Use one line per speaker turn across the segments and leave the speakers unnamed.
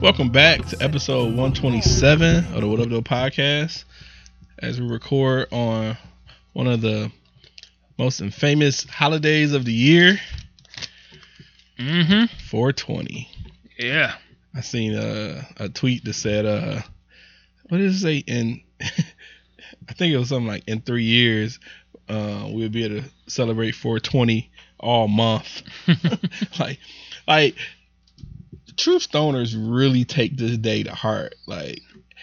Welcome back to episode 127 of the What Up, Though podcast. As we record on one of the most infamous holidays of the year,
Mm-hmm.
420.
Yeah.
I seen a, a tweet that said, uh, what did it say? In, I think it was something like in three years, uh, we'll be able to celebrate 420 all month. like, like, true stoners really take this day to heart. Like,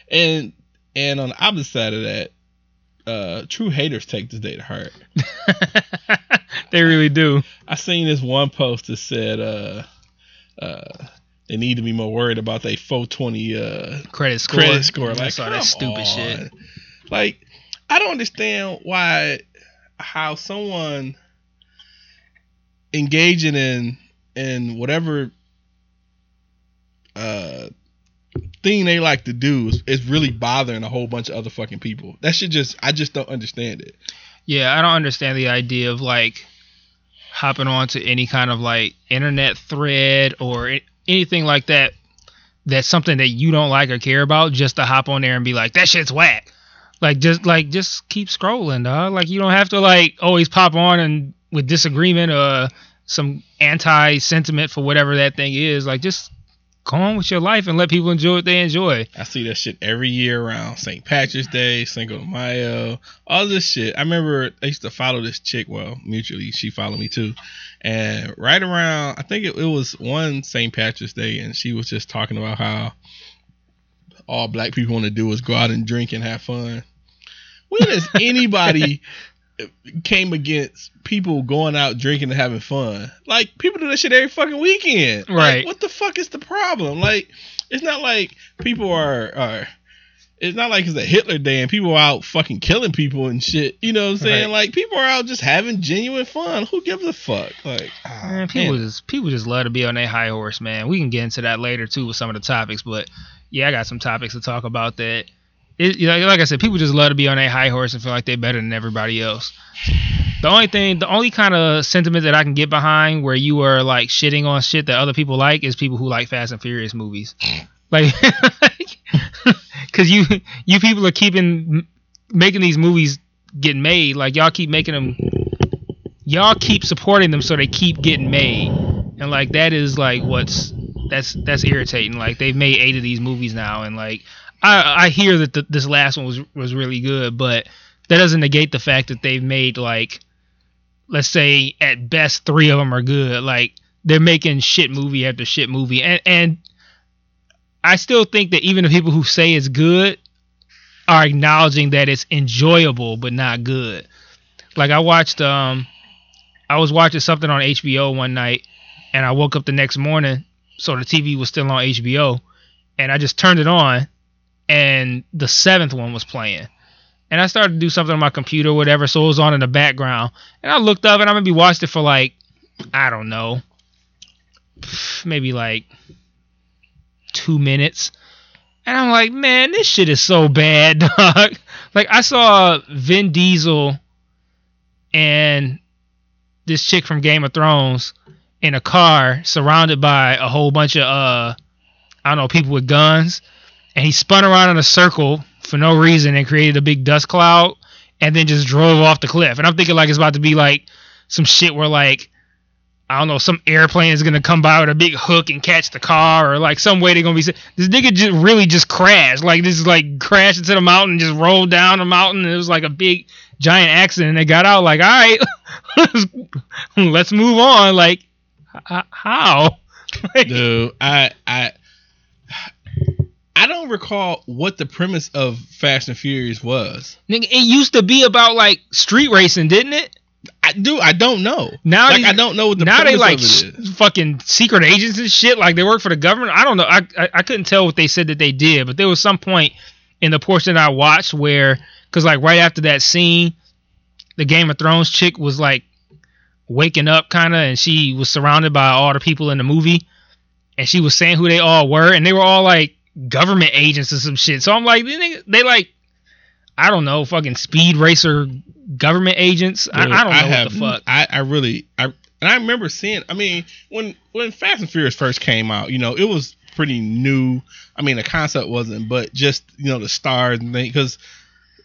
and and on the opposite side of that, uh, true haters take this day to heart.
they really do.
I seen this one post that said, uh, uh, they need to be more worried about their 420 uh
Credit score.
credit score.
I
Like,
saw
come
that stupid
on.
shit.
Like, I don't understand why, how someone engaging in in whatever uh thing they like to do is, is really bothering a whole bunch of other fucking people. That should just, I just don't understand it.
Yeah, I don't understand the idea of like hopping onto any kind of like internet thread or anything like that. That's something that you don't like or care about, just to hop on there and be like, "That shit's whack." Like just like just keep scrolling, dog. Like you don't have to like always pop on and with disagreement or some anti sentiment for whatever that thing is. Like just go on with your life and let people enjoy what they enjoy.
I see that shit every year around St. Patrick's Day, Cinco de Mayo, all this shit. I remember I used to follow this chick. Well, mutually, she followed me too. And right around, I think it, it was one St. Patrick's Day, and she was just talking about how all black people want to do is go out and drink and have fun. When does anybody came against people going out drinking and having fun? Like people do that shit every fucking weekend. Like,
Right.
what the fuck is the problem? Like it's not like people are are it's not like it's a Hitler day and people are out fucking killing people and shit. You know what I'm saying?
Right.
Like people are out just having genuine fun. Who gives a fuck? Like ah,
Man, people
man.
just people just love to be on their high horse, man. We can get into that later too with some of the topics, but yeah, I got some topics to talk about that. It, you know, like I said, people just love to be on their high horse and feel like they're better than everybody else. The only thing, the only kind of sentiment that I can get behind where you are like shitting on shit that other people like is people who like Fast and Furious movies, like, because you you people are keeping making these movies get made. Like y'all keep making them y'all keep supporting them so they keep getting made and like that is like what's that's that's irritating like they've made eight of these movies now and like i i hear that the, this last one was was really good but that doesn't negate the fact that they've made like let's say at best three of them are good. Like they're making shit movie after shit movie. And and i still think that even the people who say it's good are acknowledging that it's enjoyable but not good. Like i watched um I was watching something on HBO one night, and I woke up the next morning, so the TV was still on HBO, and I just turned it on, and the seventh one was playing, and I started to do something on my computer, or whatever, so it was on in the background, and I looked up, and I maybe watched it for like, I don't know, maybe like two minutes, and I'm like, man, this shit is so bad, dog. like I saw Vin Diesel and this chick from Game of Thrones in a car surrounded by a whole bunch of uh I don't know people with guns and he spun around in a circle for no reason and created a big dust cloud and then just drove off the cliff. And I'm thinking like it's about to be like some shit where like I don't know some airplane is gonna come by with a big hook and catch the car or like some way they're gonna be this nigga just really just crashed. Like this is like crashed into the mountain just rolled down the mountain. And it was like a big giant accident and they got out like all right let's, let's move on. Like how?
Dude, I I I don't recall what the premise of Fast and Furious was.
nigga, it used to be about like street racing didn't it
I do. I don't know.
Now
like
they-
I don't know what the
now they
premise
like
of it is.
fucking secret agents and shit like they work for the government i don't know I, I i couldn't tell what they said that they did but there was some point in the portion that I watched where, because like right after that scene, the Game of Thrones chick was like waking up kind of, and she was surrounded by all the people in the movie, and she was saying who they all were, and they were all like government agents or some shit. So I'm like, they, they like, I don't know, fucking speed racer government agents. I,
Dude,
I don't know what
have-
the fuck.
I, I really I and I remember seeing. I mean, when when Fast and Furious first came out, you know, it was pretty new. I mean, the concept wasn't, but just you know the stars and things because.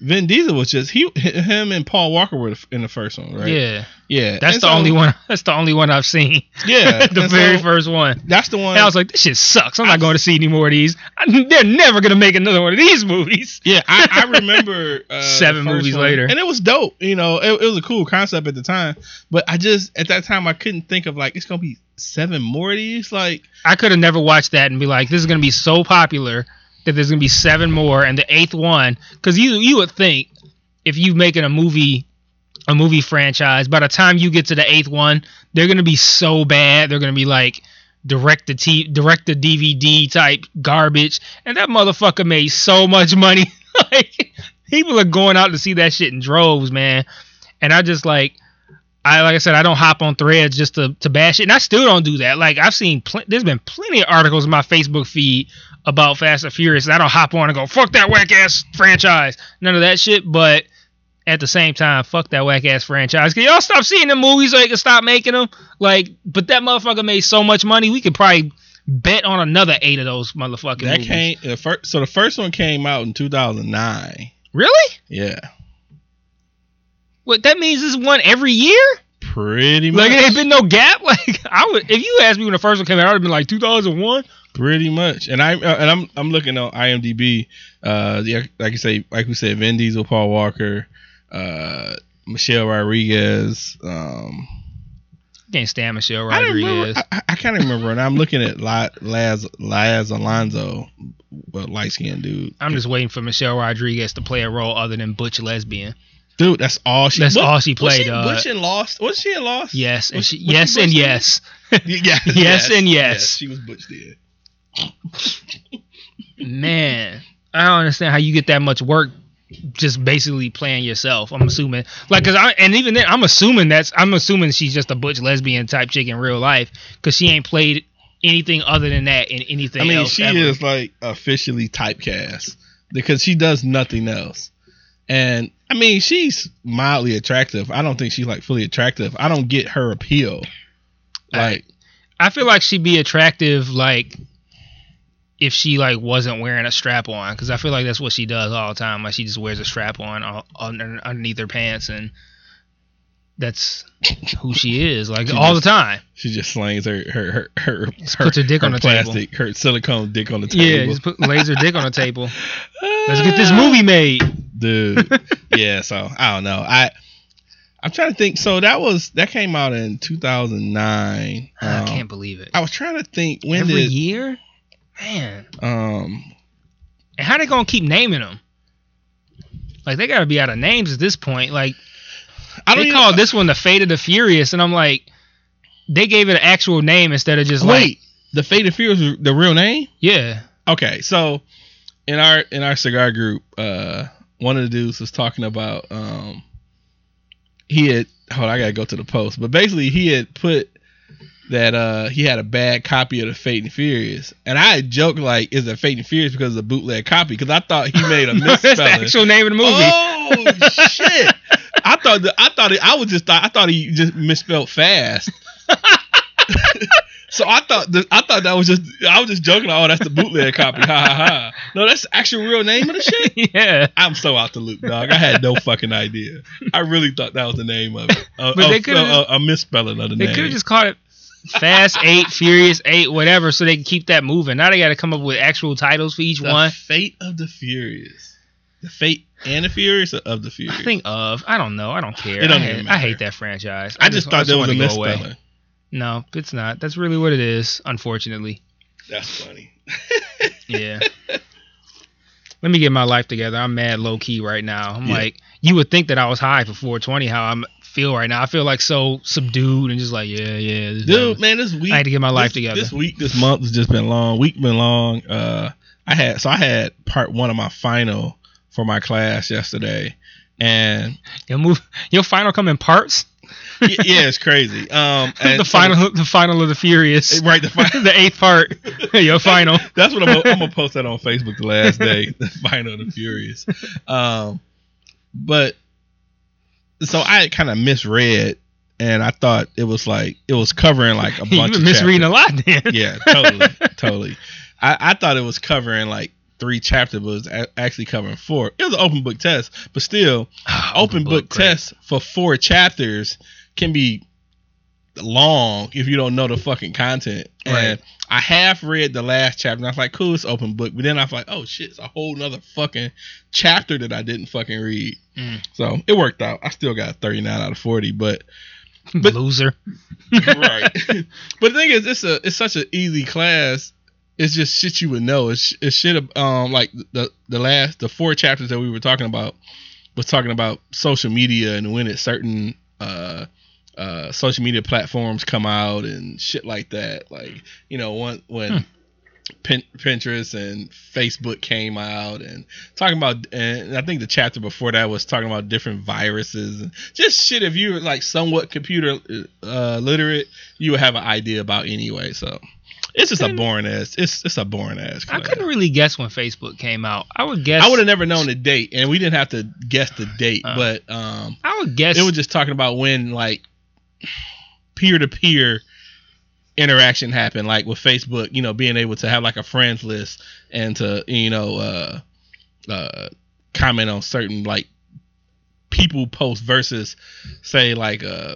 Vin Diesel was just he, him and Paul Walker were in the first one, right?
Yeah,
yeah.
that's
And
the
so-
only one. That's the only one I've seen.
Yeah,
the very
so
first one.
That's the one.
And I was like, this shit sucks. I'm not going to see any more of these. I- they're never gonna make another one of these movies.
Yeah, I, I remember uh,
Seven movies
one,
later.
and it was dope. You know, it, it was a cool concept at the time, but I just at that time I couldn't think of like it's gonna be seven more of these. Like,
I could have never watched that and be like, this is gonna be so popular that there's gonna be seven more, and the eighth one, because you you would think if you making a movie a movie franchise, by the time you get to the eighth one, they're gonna be so bad. They're gonna be like direct to t direct to DVD type garbage, and that motherfucker made so much money. like people are going out to see that shit in droves, man. And I just like. I like I said, I don't hop on threads just to, to bash it, and I still don't do that. Like I've seen, pl- there's been plenty of articles in my Facebook feed about Fast and Furious, and I don't hop on and go fuck that whack ass franchise, none of that shit. But at the same time, fuck that whack ass franchise. Can y'all stop seeing the movies so you can stop making them? Like, but that motherfucker made so much money, we could probably bet on another eight of those motherfucking
that
movies.
came the first. So the first one came out in 2009.
Really?
Yeah,
What that means is one every year?
pretty much.
Like it ain't been no gap. Like I would, if you asked me when the first one came out, I would have been like 2001.
Pretty much. And I uh, and I'm I'm looking on IMDb. Uh, yeah, like you say, like we said, Vin Diesel, Paul Walker, uh, Michelle Rodriguez. Um,
Can't stand Michelle
I remember.
Rodriguez.
I, I, I of remember, and I'm looking at La, Laz Laz Alonso, but light skinned dude.
I'm just waiting for Michelle Rodriguez to play a role other than butch lesbian.
Dude, that's all she.
That's all she
Was
played,
she
dog.
Butch and Lost? Was she in Lost?
Yes, and
Was-
she,
was she
yes,
Butch
and
then?
yes,
yeah,
Yes and yes.
She was Butch then.
Man. I don't understand how you get that much work just basically playing yourself. I'm assuming, like, cause I and even then, I'm assuming that's I'm assuming she's just a butch lesbian type chick in real life, cause she ain't played anything other than that in anything
I mean, she
ever.
is like officially typecast because she does nothing else. And I mean, she's mildly attractive. I don't think she's like fully attractive. I don't get her appeal. Like,
I feel like she'd be attractive, like if she like wasn't wearing a strap on, because I feel like that's what she does all the time. Like she just wears a strap on all, under, underneath her pants, and that's who she is, like
She
all
just-
the time.
she just slings her her her her,
Just puts her dick on the table.
plastic, her silicone dick on the table.
Yeah, just put laser dick on the table. Let's get this movie made.
dude. yeah, so I don't know. I I'm trying to think. So that was that came out in 2009.
I
Um,
can't believe it.
I was trying to think when
Every
did
year, man.
um
And how they gonna keep naming them? Like they gotta be out of names at this point. Like
I don't
they
even-
called this one the Fate of the Furious, and I'm like, they gave it an actual name instead of just
wait.
like,
the Fate of the Furious the real name?
yeah,
Okay, so in our in our cigar group, uh, one of the dudes was talking about um, he had hold on, I gotta go to the post, but basically he had put that uh he had a bad copy of the Fate and Furious, and I joked like, is it Fate and Furious because of a bootleg copy? Because I thought he made a misspelling.
that's the actual name of the movie.
Oh shit! I thought that I thought it, I was just thought I thought he just misspelled fast. so I thought that, I thought that was just I was just joking. Oh, that's the bootleg copy. Ha ha ha. No, that's the actual real name of the shit.
yeah,
I'm so out the loop, dog. I had no fucking idea. I really thought that was the name of it. A,
But
a-
they could've
a, a misspelling of the
they
name.
They could have just called it Fast Eight, Furious Eight, whatever, so they can keep that moving. Now they got to come up with actual titles for each
the
one.
Fate of the Furious. The Fate and the Furious or of the Furious.
I think of. I don't know. I don't care.
It don't
I, hate, I hate that franchise.
I just thought there was a
want it away.
misspelling.
No, it's not. That's really what it is. Unfortunately.
That's funny.
Yeah. Let me get my life together. I'm mad low key right now. I'm
Yeah.
like, you would think that I was high for 420. How I feel right now. I feel like so subdued and just like, yeah, yeah.
Dude, man, this week
I had to get my life
this,
together.
This week, this month has just been long. Week been long. Uh, I had so I had part one of my final for my class yesterday, and
Your move, your final come in parts.
yeah, it's crazy. Um, and
the
so-
final, the final of the Furious,
right? The final.
the eighth part. your final.
That's what I'm, I'm gonna post that on Facebook the last day, the final of the Furious. Um, but so I kind of misread, and I thought it was like it was covering like a bunch
you
of
been misreading a lot, then.
Yeah, totally, totally. I, I thought it was covering like three chapters, but it was a- actually covering four. It was an open book test, but still, open book
great.
test for four chapters can be long if you don't know the fucking content. And I half read the last chapter and I was like, cool, it's open book. But then I was like, oh shit, it's a whole nother fucking chapter that I didn't fucking read.
Mm.
So it worked out. I still got 39 out of 40, but But-
Loser.
right. but the thing is, it's a it's such an easy class. It's just shit you would know. It's it's shit. Um, like the the last the four chapters that we were talking about was talking about social media and when it certain uh uh social media platforms come out and shit like that. Like you know one when.
Hmm.
Pin- Pinterest and Facebook came out and talking about, and I think the chapter before that was talking about different viruses and just shit. If you're like somewhat computer uh, literate, you would have an idea about anyway. So it's just a boring ass. It's it's a boring ass.
I couldn't really guess when Facebook came out. I would guess.
I would have never known the date, and we didn't have to guess the date,
Uh.
but um,
I would guess.
it was just talking about when like peer to peer interaction happened, like with Facebook, you know, being able to have like a friends list and to you know uh, uh, comment on certain like people posts versus say like uh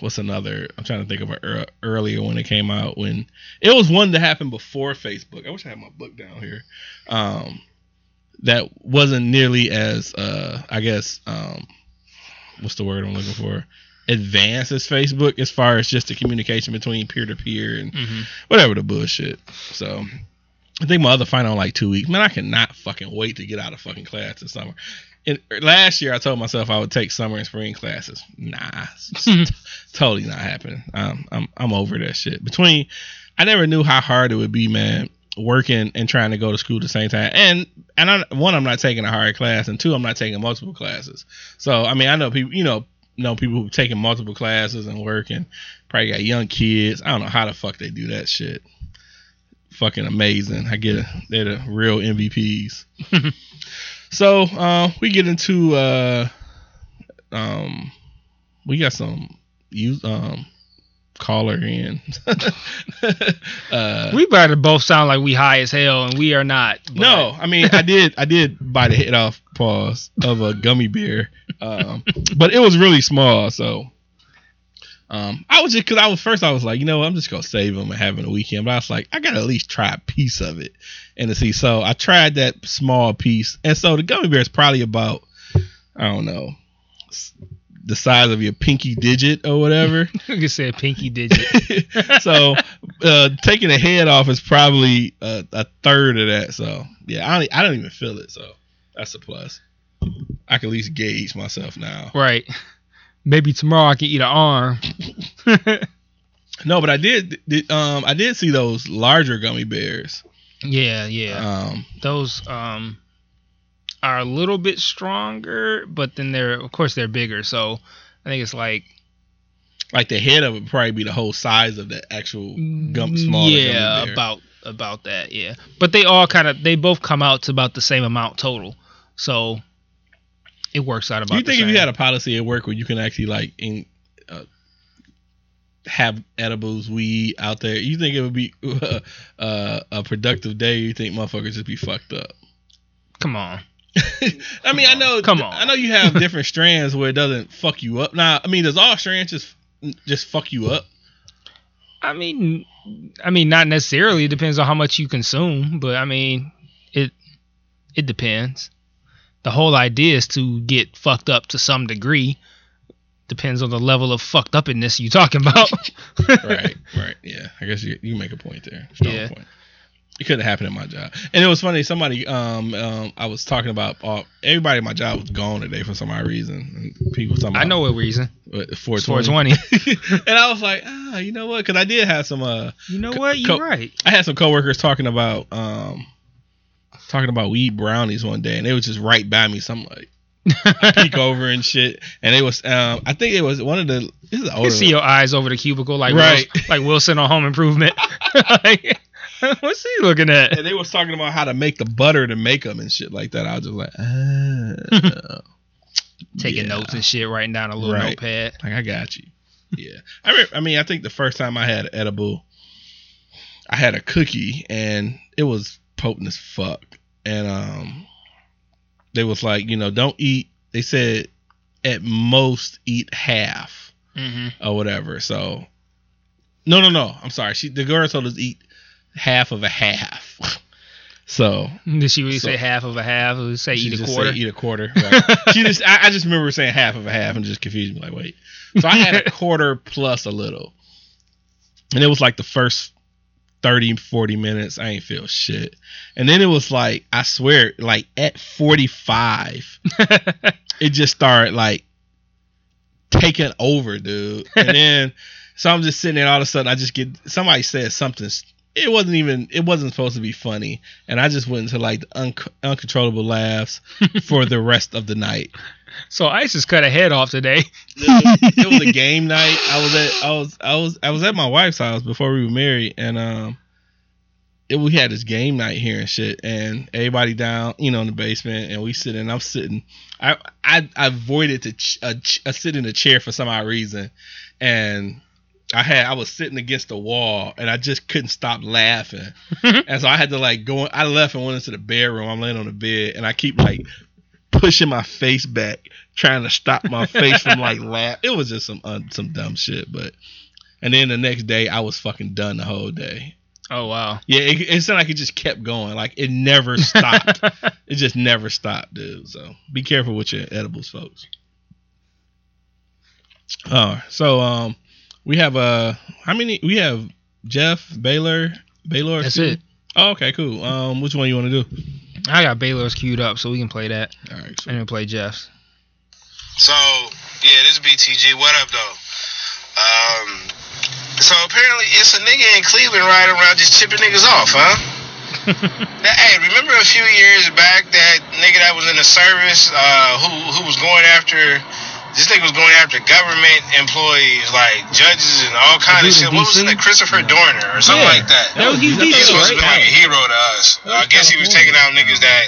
what's another i'm trying to think of an earlier when it came out when it was one that happened before facebook. I wish i had my book down here. Um that wasn't nearly as uh i guess um what's the word i'm looking for advanced as facebook as far as just the communication between peer-to-peer and
Mhm.
whatever the bullshit so I think my other final like two weeks. Man, I cannot fucking wait to get out of fucking class this summer. And last year, I told myself I would take summer and spring classes. Nah, t- totally not happening. Um, I'm I'm over that shit. Between, I never knew how hard it would be, man, working and trying to go to school at the same time. And and I, one, I'm not taking a hard class, and two, I'm not taking multiple classes. So I mean, I know people, you know, know people who taking multiple classes and working, probably got young kids. I don't know how the fuck they do that shit fucking amazing. I get it. They're the real MVPs. so uh, we get into uh, um, we got some you um caller in. uh,
we better both sound like we high as hell, and we are not. but-
no, I mean I did I did buy the head off pause of a gummy bear, um, but it was really small. So um, I was just because I was first I was like you know what, I'm just gonna save them and having a weekend, but I was like I gotta at least try a piece of it and to see. So I tried that small piece, and so the gummy bear is probably about I don't know the size of your pinky digit or whatever.
You can say a pinky digit.
so uh, taking the head off is probably a, a third of that. So yeah, I don't, I don't even feel it. So that's a plus. I can at least gauge myself now.
right. Maybe tomorrow I can eat an arm.
No, but I did, did um I did see those larger gummy bears.
yeah, yeah.
Um
Those um are a little bit stronger, but then they're of course they're bigger. So I think it's like
like the head of it would probably be the whole size of the actual gum smaller
yeah,
gummy bear.
about about that. Yeah, but they all kind of they both come out to about the same amount total. So it works out about.
You think if you had a policy at work where you can actually like in, uh, have edibles, weed out there, you think it would be uh, uh, a productive day? You think motherfuckers just be fucked up?
Come on.
I mean, I know.
Come on.
I know you have different strands where it doesn't fuck you up. Now, I mean, does all strands just just fuck you up?
I mean, I mean, not necessarily. It depends on how much you consume, but I mean, it it depends. The whole idea is to get fucked up to some degree. Depends on the level of fucked upness you talking about.
right, right. Yeah, I guess you you make a point there. Strong
Yeah.
point. It couldn't happen at my job, and it was funny. Somebody, um, um, I was talking about. Uh, everybody at my job was gone today for some odd reason. And people talking about
I know what reason.
four
It's
twenty.
420.
and I was like, ah, you know what? Because I did have some. Uh,
You know what? You're
co-
right.
I had some coworkers talking about um talking about we eat brownies one day, and they was just right by me. So I'm like, peek over and shit, and it was um I think it was one of the this is
You
older.
can see your eyes over the cubicle, like
Right.
Wil- like Wilson on Home Improvement. Like, what's he looking at?
and they was talking about how to make the butter to make them and shit like that. I was just like, ah.
Taking
Yeah.
notes and shit, writing down a little
Right.
notepad.
Like I got you. Yeah. I I mean, I think the first time I had edible, I had a cookie and it was potent as fuck. And um they was like, you know, don't eat they said at most eat half
hmm
or whatever. So No, no, no. I'm sorry. She the girl told us eat half of a half. so
Did she really
So-
say half of a half? Or say eat a quarter?
eat a quarter. Right. she just I, I just remember saying half of a half and just confused me like wait. So I had a quarter plus a little. And it was like the first 30 40 minutes I ain't feel shit. And then it was like I swear like at 45 it just started like taking over, dude. And then so I'm just sitting there all of a sudden I just get somebody said something it wasn't even it wasn't supposed to be funny and I just went into like un- uncontrollable laughs for the rest of the night.
so just cut a head off today.
It was a game night. I was at I was I was I was at my wife's house before we were married and um it, we had this game night here and shit, and everybody down, you know, in the basement, and we sitting. I'm sitting. I I, I avoided to ch- uh, ch- uh, sit in a chair for some odd reason, and I had I was sitting against the wall, and I just couldn't stop laughing, and so I had to like go. I left and went into the bedroom. I'm laying on the bed, and I keep like pushing my face back, trying to stop my face from like laugh. It was just some some dumb shit, but. And then the next day, I was fucking done the whole day.
Oh wow.
Yeah, it, it sounded like it just kept going. Like it never stopped. it just never stopped, dude. So be careful with your edibles, folks. Uh, so um, we have uh, how many? We have Jeff Baylor, Baylor.
That's
excuse
it.
Oh, okay, cool. Um, which one you want to do?
I got Baylor's queued up, so we can play that.
All right.
And then play Jeff's.
So yeah, this BTG. What up though? Um, so apparently it's a nigga in Cleveland riding around just chipping niggas off, huh? Now, hey, remember a few years back that nigga that was in the service, uh, who who was going after this nigga was going after government employees like judges and all kind of shit. What was name? Christopher Dorner or something
Yeah.
like that.
That was-
he's
that
He's
was
supposed to be like a hero to us. I guess he was taking out niggas that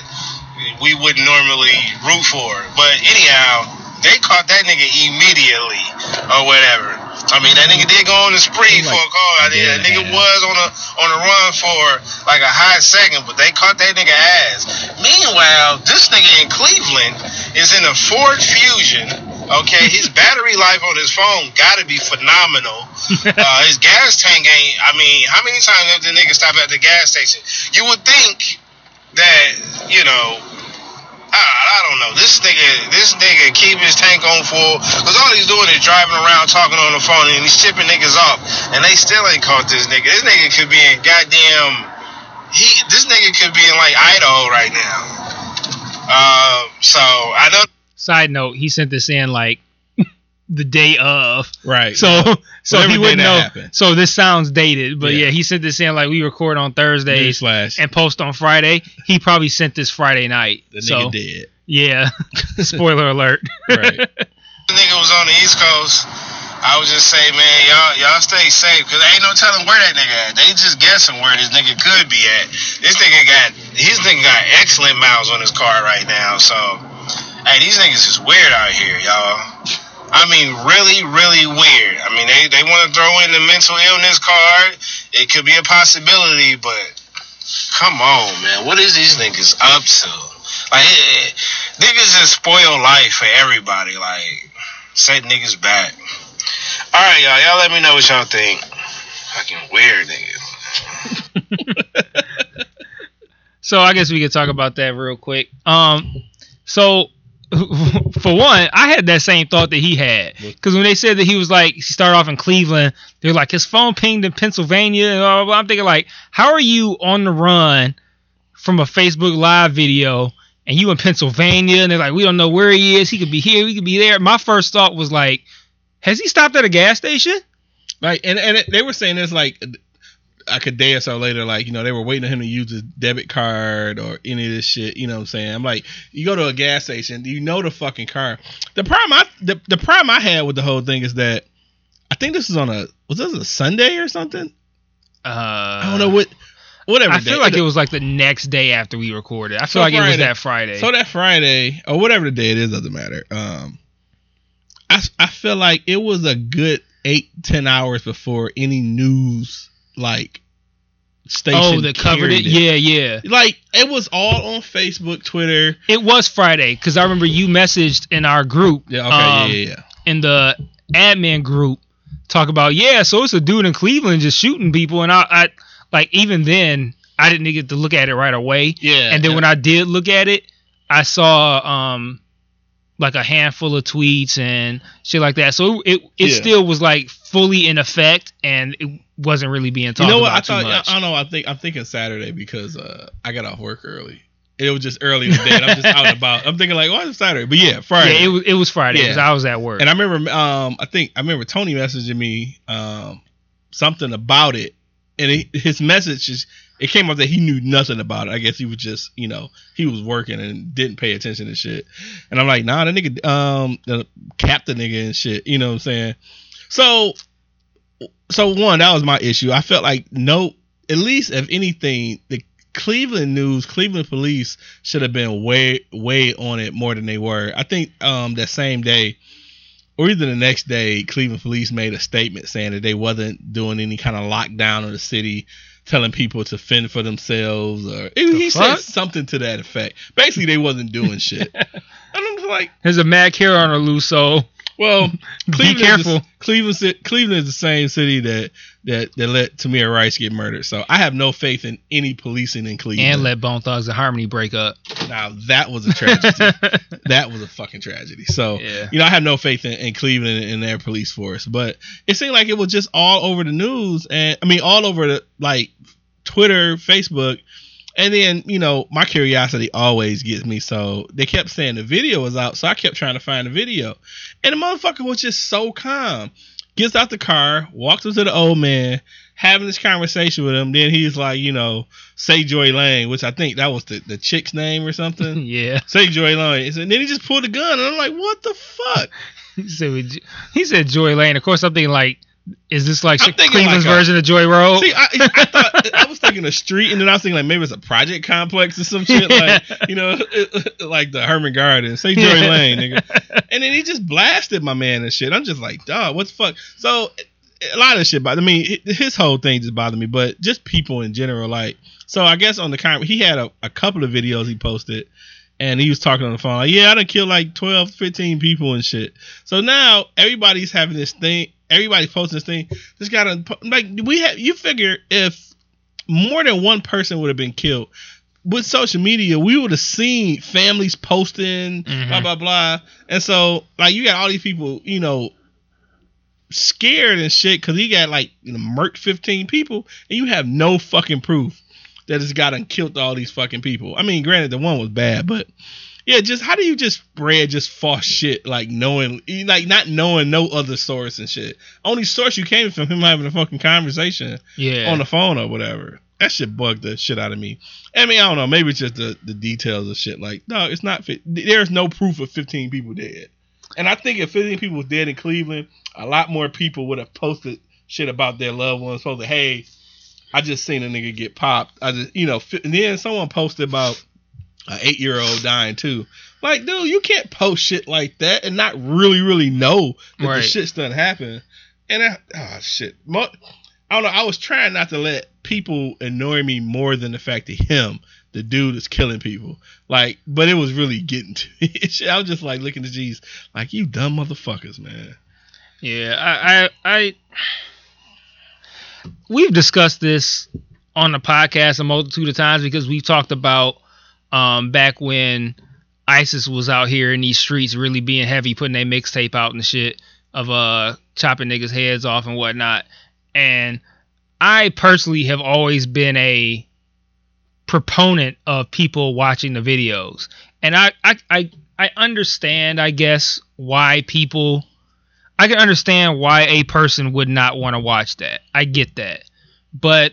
we wouldn't normally root for. But anyhow, they caught that nigga immediately or whatever. I mean, that nigga did go on the spree for a call. I mean,
a
that nigga was on a on a run for like a hot second, but they caught that nigga ass. Meanwhile, this nigga in Cleveland is in a Ford Fusion. Okay, his battery life on his phone gotta be phenomenal. Uh, his gas tank ain't. I mean, how many times have the nigga stop at the gas station? You would think that you know. I, I don't know. This nigga, this nigga keep his tank on full because all he's doing is driving around talking on the phone and he's chipping niggas off, and they still ain't caught this nigga. This nigga could be in goddamn. He, this nigga could be in like Idaho right now. Um, so I don't know.
Side note, he sent this in like the day of.
Right.
So so
Whatever
he wouldn't know.
happened.
So this sounds dated, but
Yeah.
yeah. he sent this in like we record on Thursdays
Newsflash.
and post on Friday. He probably sent this Friday night.
the
so
nigga did.
yeah. Spoiler alert.
Right.
the nigga was on the East Coast, I would just say, man, y'all y'all stay safe because ain't no telling where that nigga at. They just guessing where this nigga could be at. This nigga got his nigga got excellent miles on his car right now. So, hey, these niggas is weird out here, y'all. I mean, really, really weird. I mean, they, they want to throw in the mental illness card. It could be a possibility, but come on, man. What is these niggas up to? Like, niggas just spoil life for everybody. Like, set niggas back. All right, y'all. Y'all let me know what y'all think. Fucking weird niggas.
So I guess we could talk about that real quick. Um, so for one, I had that same thought that he had because when they said that he was like he started off in Cleveland, they're like his phone pinged in Pennsylvania. And blah, blah, blah. I'm thinking like, how are you on the run from a Facebook Live video and you in Pennsylvania? And they're like, we don't know where he is. He could be here. He could be there. My first thought was like, has he stopped at a gas station?
Like and and it, they were saying it's like like a day or so later, like you know, they were waiting on him to use his debit card or any of this shit. You know what I'm saying? I'm like, you go to a gas station, you know the fucking car. The problem I the, the problem I had with the whole thing is that I think this is on a was this a Sunday or something?
Uh,
I don't know what whatever.
I
day.
feel like it was like the next day after we recorded. I feel
So
like it was that Friday.
So that Friday or whatever the day it is doesn't matter. Um, I I feel like it was a good eight ten hours before any news like station.
oh, that covered
carried
it. Yeah, yeah.
Like it was all on Facebook, Twitter.
It was Friday because I remember you messaged in our group.
Yeah, okay,
um,
yeah, yeah, yeah.
in the admin group talk about yeah, so it's a dude in Cleveland just shooting people, and I, I like even then I didn't get to look at it right away,
Yeah,
and then when I did look at it, I saw um like a handful of tweets and shit like that. So it it
Yeah.
still was like fully in effect, and it wasn't really being
you
talked
know what? I thought
much.
I, I don't know. I think I'm thinking Saturday because uh, I got off work early. It was just early in the day. And I'm just out and about. I'm thinking like, why is it Saturday? But yeah, Friday.
yeah, it was it was Friday because
Yeah.
I was at work.
And I remember, um, I think I remember Tony messaging me, um, something about it, and he, his message is it came up that he knew nothing about it. I guess he was just, you know, he was working and didn't pay attention to shit. And I'm like, nah, that nigga, um, the the nigga and shit. You know what I'm saying? So, so one, that was my issue. I felt like no, at least if anything, the Cleveland news, Cleveland police should have been way, way on it more than they were. I think um that same day, or either the next day, Cleveland police made a statement saying that they wasn't doing any kind of lockdown of the city, telling people to fend for themselves, or he
fuck?
said something to that effect. Basically, they wasn't doing shit. and I'm like,
There's a mad carrot on her loose, so
well,
be
Cleveland Is
careful.
the, Cleveland, Cleveland is the same city that that that let Tamir Rice get murdered. So I have no faith in any policing in Cleveland.
and let Bone Thugs-n-Harmony break up.
now that was a tragedy. that was a fucking tragedy. So
Yeah.
you know, I have no faith in, in Cleveland and their police force. But it seemed like it was just all over the news, and I mean, all over the like Twitter, Facebook. And then, you know, my curiosity always gets me. So they kept saying the video was out. So I kept trying to find the video. And the motherfucker was just so calm. Gets out the car, walks up to the old man, having this conversation with him. Then he's like, you know, say Joy Lane, which I think that was the, the chick's name or something.
yeah.
say Joy Lane. And then he just pulled the gun. And I'm like, what the fuck?
He said, he said Joy Lane. Of course, I'm thinking like, is this like Cleveland's
like a-
version of Joy Road?
See, I, I thought I was thinking a street, and then I was thinking like maybe it's a project complex or some shit, like you know, like the Herman Garden, say Joy Lane, nigga. And then he just blasted my man and shit. I'm just like, dog, what the fuck? So a lot of shit, but I mean, his whole thing just bothered me. But just people in general, like, so I guess on the comment, he had a, a couple of videos he posted. And he was talking on the phone, like, yeah, I done killed like 12, 15 people and shit. So now everybody's having this thing, everybody's posting this thing. This guy done, like, we have, you figure if more than one person would have been killed with social media, we would have seen families posting, blah,
Mhm.
blah, blah. And so, like, you got all these people, you know, scared and shit because he got like you know murked 15 people and you have no fucking proof that this guy done killed all these fucking people. I mean, granted the one was bad, but yeah, just how do you just spread just false shit like knowing like not knowing no other source and shit. Only source you came from him having a fucking conversation
yeah.
on the phone or whatever. That shit bugged the shit out of me. I mean, I don't know. Maybe it's just the, the details of shit. Like, no, it's not. Fi- there's no proof of 15 people dead. And I think if 15 people was dead in Cleveland, a lot more people would have posted shit about their loved ones. Posted, hey, I just seen a nigga get popped. I just, you know, fi- and then someone posted about an eight year old dying too. Like, dude, you can't post shit like that and not really, really know that the shit's done happen. And I, oh shit, I don't know. I was trying not to let people annoy me more than the fact that him, the dude, is killing people. Like, but it was really getting to me. Shit, I was just like looking at G's, like you dumb motherfuckers, man.
Yeah, I, I, I, we've discussed this on the podcast a multitude of times because we've talked about um, back when ISIS was out here in these streets, really being heavy, putting their mixtape out and shit of uh chopping niggas' heads off and whatnot. And I personally have always been a proponent of people watching the videos, and I, I, I, I understand, I guess, why people. I can understand why a person would not want to watch that. I get that. But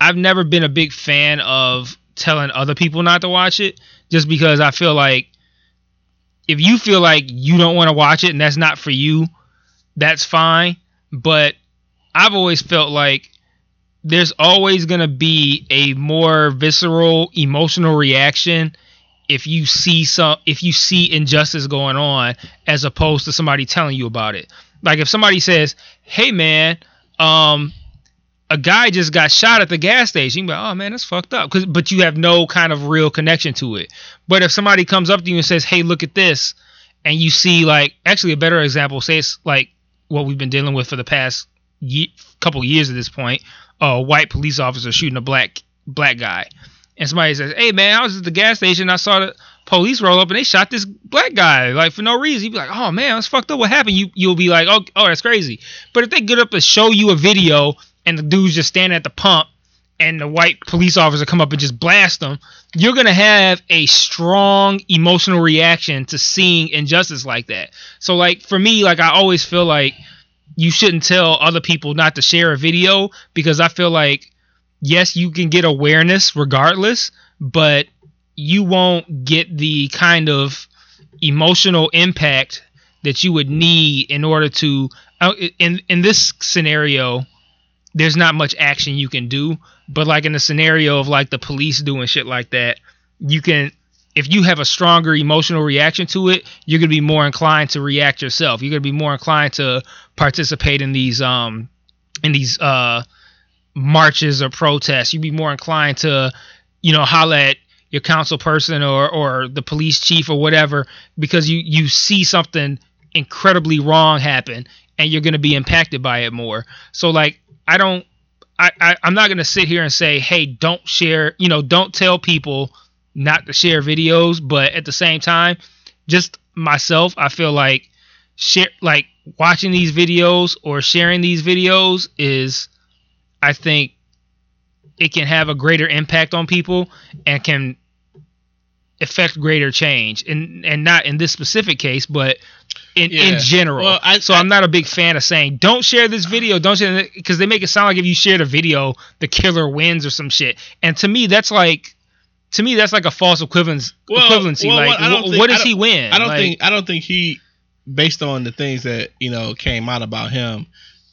I've never been a big fan of telling other people not to watch it, just because I feel like if you feel like you don't want to watch it and that's not for you, that's fine. But I've always felt like there's always going to be a more visceral emotional reaction if you see some if you see injustice going on as opposed to somebody telling you about it like if somebody says hey man um a guy just got shot at the gas station you be like, oh man that's fucked up Cause, but you have no kind of real connection to it but if somebody comes up to you and says hey look at this and you see like actually a better example say it's like what we've been dealing with for the past ye- couple years at this point a white police officer shooting a black black guy, and somebody says, "Hey man, I was at the gas station. I saw the police roll up and they shot this black guy like for no reason." You'd be like, "Oh man, that's fucked up. What happened?" You you'll be like, "Oh, oh, that's crazy." But if they get up to show you a video and the dude's just standing at the pump and the white police officer come up and just blast them, you're gonna have a strong emotional reaction to seeing injustice like that. So like for me, like I always feel like you shouldn't tell other people not to share a video because I feel like yes, you can get awareness regardless, but you won't get the kind of emotional impact that you would need in order to uh, in in this scenario there's not much action you can do but like in the scenario of like the police doing shit like that you can if you have a stronger emotional reaction to it, you're gonna be more inclined to react yourself. You're gonna be more inclined to participate in these um in these uh marches or protests. You'd be more inclined to, you know, holler at your council person or or the police chief or whatever because you you see something incredibly wrong happen and you're gonna be impacted by it more. So like I don't I, I I'm not gonna sit here and say, hey, don't share, you know, don't tell people not to share videos, but at the same time, just myself, I feel like share like watching these videos or sharing these videos is I think it can have a greater impact on people and can affect greater change. And and not in this specific case, but in,
Yeah.
in general.
Well, I-
so
I-
I'm not a big fan of saying don't share this video, don't share because they make it sound like if you share the video, the killer wins or some shit. And to me, that's like to me that's like a false equivalence
Well,
equivalency.
well,
like
I think-
what does he win?
I don't
Like,
think I don't think he, based on the things that you know came out about him,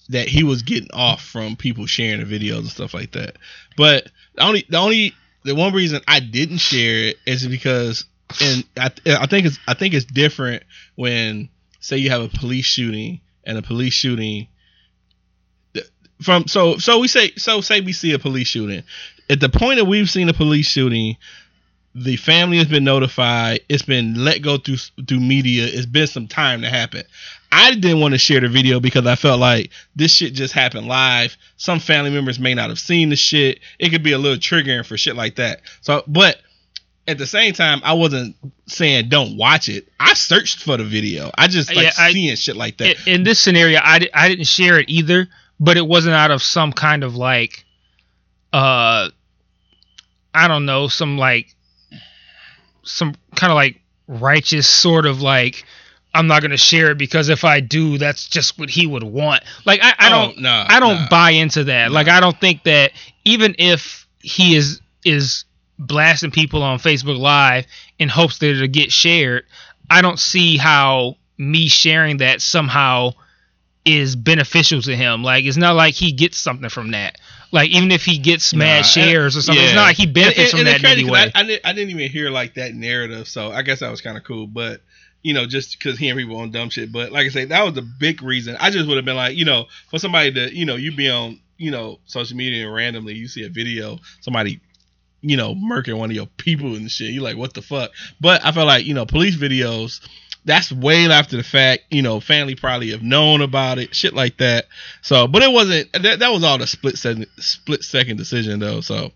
that he was getting off from people sharing the videos and stuff like that. But the only the only the one reason I didn't share it is because and I I think it's I think it's different when say you have a police shooting and a police shooting from so so we say so say we see a police shooting. At the point that we've seen a police shooting the family has been notified. It's been let go through through media. It's been some time to happen i didn't want to share the video because i felt like this shit just happened live. Some family members may not have seen the shit. It could be a little triggering for shit like that. So but at the same time i wasn't saying don't watch it. I searched for the video. I just like
Yeah, I-
seeing shit like that.
in, this scenario, I, di- I didn't share it either, but it wasn't out of some kind of like, uh, I don't know, some like, some kind of like righteous sort of like, I'm not gonna share it because if I do, that's just what he would want. Like I, I
Oh,
don't,
no,
I don't
no.
buy into that. Like I don't think that even if he is is blasting people on Facebook Live in hopes that it'll get shared, I don't see how me sharing that somehow is beneficial to him. Like it's not like he gets something from that. Like even if he gets mad
Nah,
shares or something, it's not like he benefits
And- and-
from
and
that
it's
in
crazy
any
'cause
way.
I, I, didn't, I didn't even hear like that narrative, so I guess that was kind of cool. But you know, just because hearing people on dumb shit. But like I say, that was the big reason. I just would have been like, you know, for somebody to, you know, you be on, you know, social media and randomly you see a video, somebody, you know, murking one of your people and shit. You like, what the fuck? But I felt like, you know, police videos. That's way after the fact. You know, family probably have known about it, shit like that. So, but it wasn't. That, that was all the split second, split second decision though. So,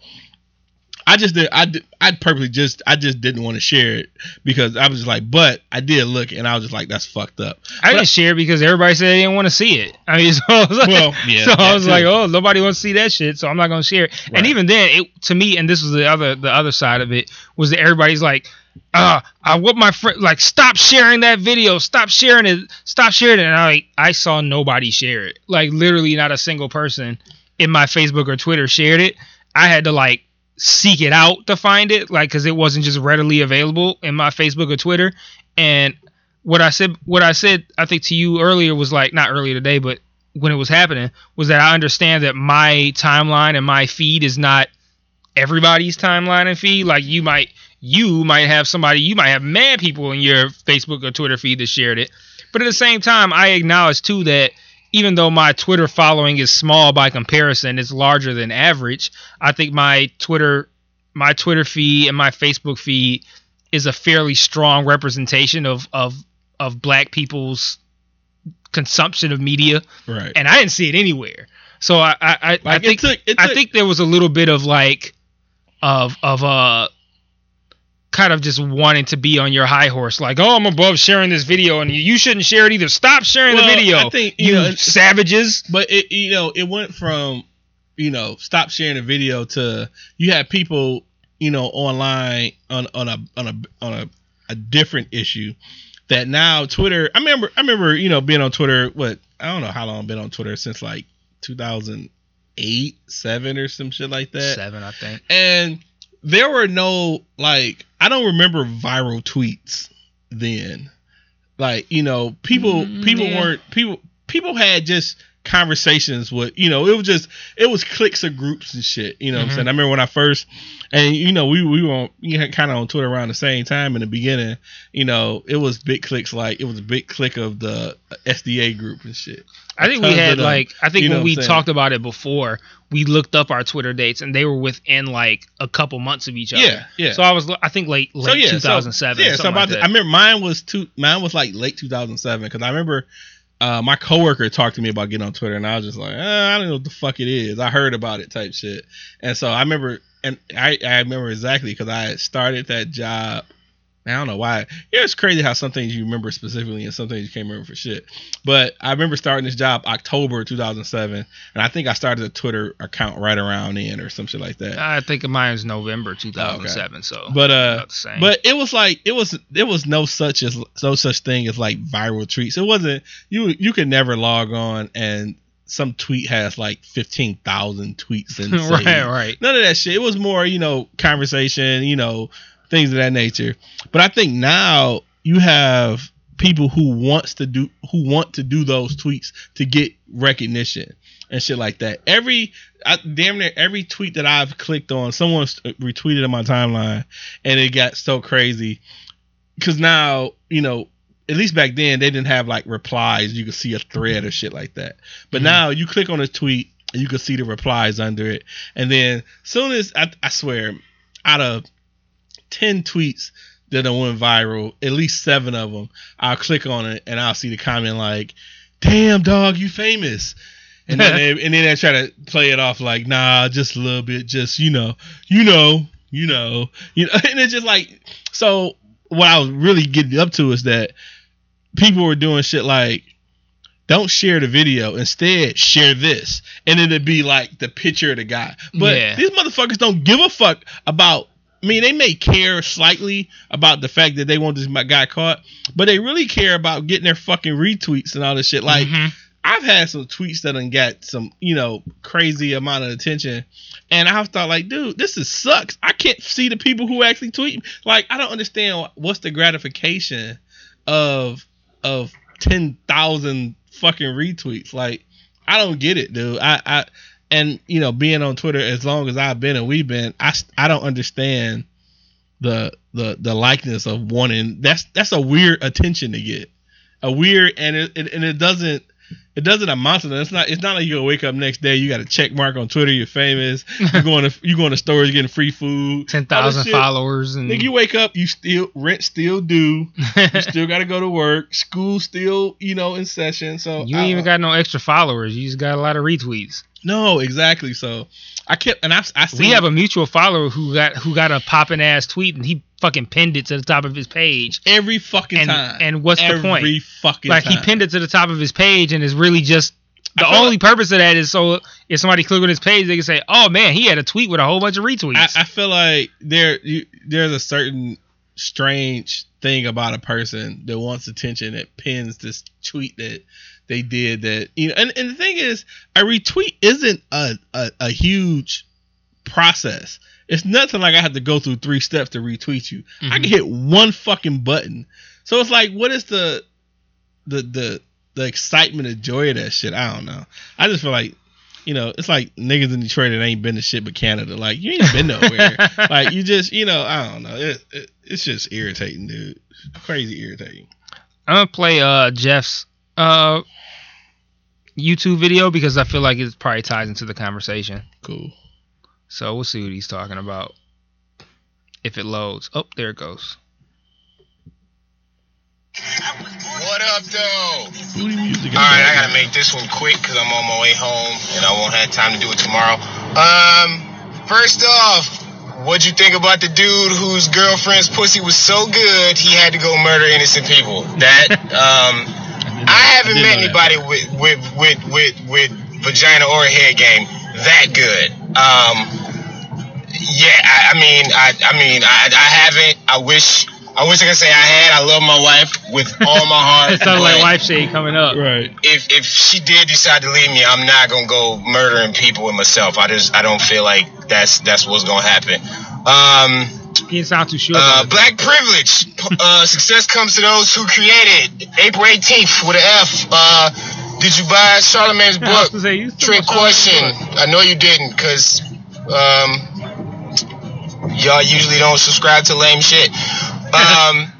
I just did. I did. I purposely just. I just didn't want to share it because I was just like. But I did look, and I was just like, "That's fucked up."
I
But-
didn't share because everybody said they didn't want to see it. I mean, so I was like,
Well, yeah,
so I was
too.
like, oh, nobody wants to see that shit, so I'm not gonna share it.
Right.
And even then, it to me, and this was the other the other side of it was that everybody's like, uh, I want my friend like stop sharing that video, stop sharing it, stop sharing it. And I I saw nobody share it, like literally not a single person in my Facebook or Twitter shared it. I had to like seek it out to find it, like because it wasn't just readily available in my Facebook or Twitter. And what I said, what I said, I think to you earlier was like not earlier today, but when it was happening, was that I understand that my timeline and my feed is not everybody's timeline and feed. Like you might, you might have somebody, you might have mad people in your Facebook or Twitter feed that shared it. But at the same time, I acknowledge too that even though my Twitter following is small by comparison, it's larger than average. I think my Twitter my Twitter feed and my Facebook feed is a fairly strong representation of of of black people's consumption of media
Right.
and I didn't see it anywhere. So I I, I, I
Like, it
think
took- it
I think there was a little bit of like of of uh kind of just wanting to be on your high horse, like oh I'm above sharing this video and you shouldn't share it either. Stop sharing
Well,
the video,
I think, you
you
know,
savages.
But it you know it went from you know stop sharing the video to you had people you know online on on a on a on a, a different issue that now Twitter. I remember I remember you know being on Twitter. What I don't know how long I've been on Twitter since like 2008, seven or some shit like that.
Seven, I think.
and there were no like I don't remember viral tweets then. Like you know, people
Mm,
people
yeah.
weren't people people had just conversations with you know it was just it was cliques of groups and shit you know what I'm
mm-hmm.
saying I remember when I first and you know we we were on, you had kind of on Twitter around the same time in the beginning you know it was big clicks like it was a big click of the SDA group and shit
I think we had like I think
You know
when we talked about it before, we looked up our Twitter dates and they were within like a couple months of each other.
yeah yeah
So I was I think late late 2007.
So, yeah, so about
like
the- I remember mine was two. Mine was like late 2007 because I remember uh, my coworker talked to me about getting on Twitter, and I was just like, eh, I don't know what the fuck it is. I heard about it, type shit. And so I remember, and I, I remember exactly because I started that job. I don't know why. It's crazy how some things you remember specifically and some things you can't remember for shit. But I remember starting this job October 2007, and I think I started a Twitter account right around then or some shit like that.
I think mine was November 2007. So
But uh,
about the same.
but it was like it was it was no such as no such thing as like viral tweets. It wasn't you you could never log on and some tweet has like fifteen thousand tweets and
right, right.
none of that shit. It was more you know conversation, you know things of that nature. But I think now you have people who wants to do who want to do those tweets to get recognition and shit like that. Every I, damn near every tweet that I've clicked on, someone retweeted in my timeline, and it got so crazy because now you know. At least back then, they didn't have like replies. You could see a thread or shit like that. But
Mhm.
now you click on a tweet and you can see the replies under it. And then soon as I, I swear, out of ten tweets that went viral, at least seven of them, I'll click on it and I'll see the comment like, "Damn dog, you famous." And then they, and then they try to play it off like, "Nah, just a little bit, just you know, you know, you know, you know." And it's just like, so what I was really getting up to is that people were doing shit like don't share the video. Instead, share this. And it'd be like the picture of the guy. But
Yeah.
these motherfuckers don't give a fuck about I mean, they may care slightly about the fact that they want this guy caught, but they really care about getting their fucking retweets and all this shit. Like,
Mhm.
I've had some tweets that done got some, you know, crazy amount of attention. And I thought, like, dude, this is sucks. I can't see the people who actually tweet. Like, I don't understand what's the gratification of of ten thousand fucking retweets. Like, I don't get it, dude. I, I and you know, being on Twitter as long as I've been and we've been, I I don't understand the the the likeness of wanting. That's that's a weird attention to get. A weird and it, it and it doesn't it doesn't amount to that. It's not it's not like you gonna wake up next day, you got a check mark on Twitter, you're famous, you're going to you going to stores getting free food.
Ten thousand followers and
Nigga, you wake up, you still rent still due, you still gotta go to work, school still, you know, in session. So
you ain't even got no extra followers. You just got a lot of retweets.
No, exactly. So I kept and I I
We have a mutual follower who got who got a popping ass tweet and he fucking pinned it to the top of his page.
every fucking
And
time.
and what's
every
the point?
fucking
Like he pinned it to the top of his page and is really just the only purpose of that is so if somebody click on his page they can say, "Oh man, he had a tweet with a whole bunch of retweets."
I, I feel like there you, there's a certain strange thing about a person that wants attention that pins this tweet that they did that you know and, and the thing is a retweet isn't a, a, a huge process. It's nothing like I have to go through three steps to retweet you. I
Mhm.
can hit one fucking button. So it's like, what is the the the the excitement and joy of that shit? I don't know. I just feel like, you know, it's like niggas in Detroit that ain't been to shit but Canada. Like you ain't been nowhere. like you just, you know, I don't know. It, it, it's just irritating, dude. Crazy irritating.
I'm gonna play uh Jeff's uh YouTube video because I feel like it probably ties into the conversation.
Cool.
So we'll see what he's talking about. If it loads. Oh, there it goes.
What up, though? All right, I gotta make this one quick because I'm on my way home and I won't have time to do it tomorrow. Um, first off, what'd you think about the dude whose girlfriend's pussy was so good he had to go murder innocent people? That um, I haven't met anybody with with with with with vagina or a head game that good. Um, yeah, I, I mean, I I mean, I I haven't. I wish. I wish I could say I had. I love my wife with all my heart.
It sounds like wife shade coming up.
Right.
if if she did decide to leave me, I'm not gonna go murdering people with myself. I just I don't feel like that's that's what's gonna happen. Um,
He didn't sound too sure.
uh, black privilege. Uh, success comes to those who create it. April 18th with an F. Uh, did you buy
Charlamagne's
book?
say,
Trick question.
Charlamagne's book.
I know you didn't, cause um, y'all usually don't subscribe to lame shit. Um,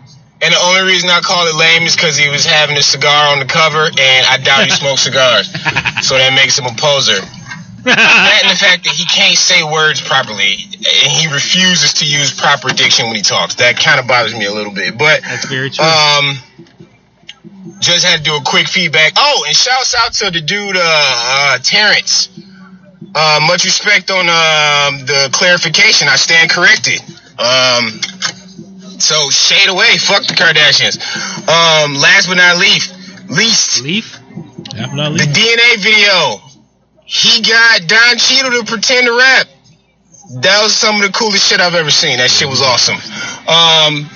and the only reason I call it lame is because he was having a cigar on the cover, and I doubt he smokes cigars, so that makes him a poser. That and the fact that he can't say words properly, and he refuses to use proper diction when he talks. That kind of bothers me a little bit, but.
That's very true.
Um, just had to do a quick feedback. Oh, and shouts out to the dude, uh, uh Terrence. Uh, much respect on um the clarification. I stand corrected. Um, so shade away. Fuck the Kardashians. Um, last but not least, least
Leaf.
Not
the. DNA video. He got Don Cheadle to pretend to rap. That was some of the coolest shit I've ever seen. That shit was awesome. Um,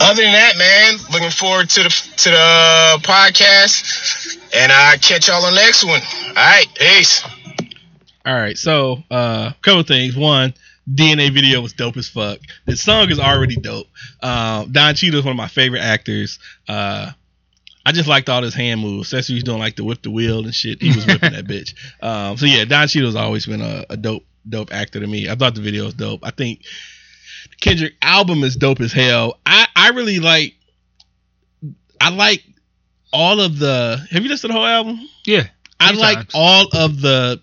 other than that, man, looking forward to the to the podcast, and I catch y'all on the next one. All right, peace.
All right, so uh, couple things. One, DNA video was dope as fuck. The song is already dope. Um, Don Cheadle is one of my favorite actors. Uh, I just liked all his hand moves. Especially he's doing like the whip the wheel and shit. He was whipping that bitch. Um, so yeah, Don Cheadle's always been a, a dope dope actor to me. I thought the video was dope. I think Kendrick album is dope as hell. I I really like. I like all of the. Have you listened to the whole album?
Yeah.
I like
times.
all of the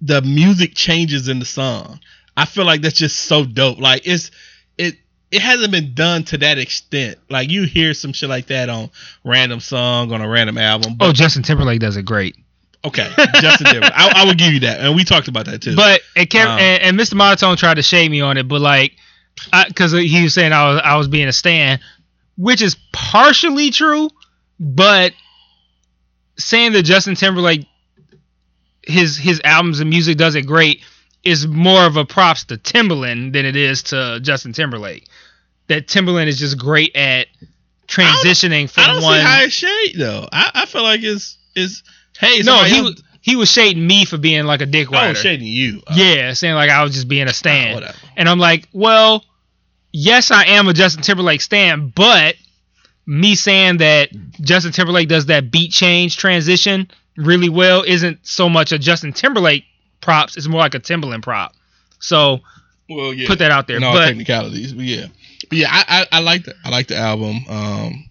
the music changes in the song. I feel like that's just so dope. Like it's it it hasn't been done to that extent. Like you hear some shit like that on random song on a random album.
Oh, Justin Timberlake does it great.
okay, Justin Timberlake. I, I would give you that, and we talked about that too.
But it kept,
Um,
and, and Mr. Monotone tried to shade me on it, but like, because he was saying I was I was being a stan, which is partially true, but saying that Justin Timberlake his his albums and music does it great is more of a props to Timbaland than it is to Justin Timberlake. That Timbaland is just great at transitioning from I
don't
one.
see high shade though. I, I feel like it's it's hey
no, he
else-
was he was shading me for being like a dick
I
was
shading you. Uh,
Yeah, saying like I was just being a stan.
whatever.
And I'm like, well, yes, I am a Justin Timberlake stan, but me saying that Justin Timberlake does that beat change transition really well isn't so much a Justin Timberlake props. It's more like a Timbaland prop. So
Well, yeah.
put that out there.
all
but
technicalities. But yeah, but yeah, I, I I like the I like the album. Um,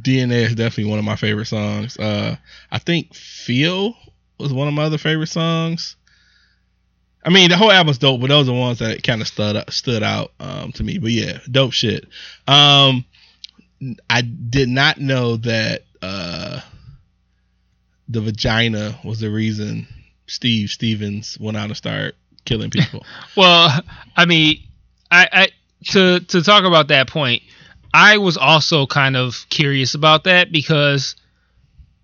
DNA is definitely one of my favorite songs. Uh, I think Feel was one of my other favorite songs. I mean, the whole album's dope, but those are the ones that kind of stood out, stood out um, to me. But yeah, dope shit. Um, I did not know that uh, the vagina was the reason Steve Stephens went out and started killing people.
well, I mean, I, I to to talk about that point, I was also kind of curious about that because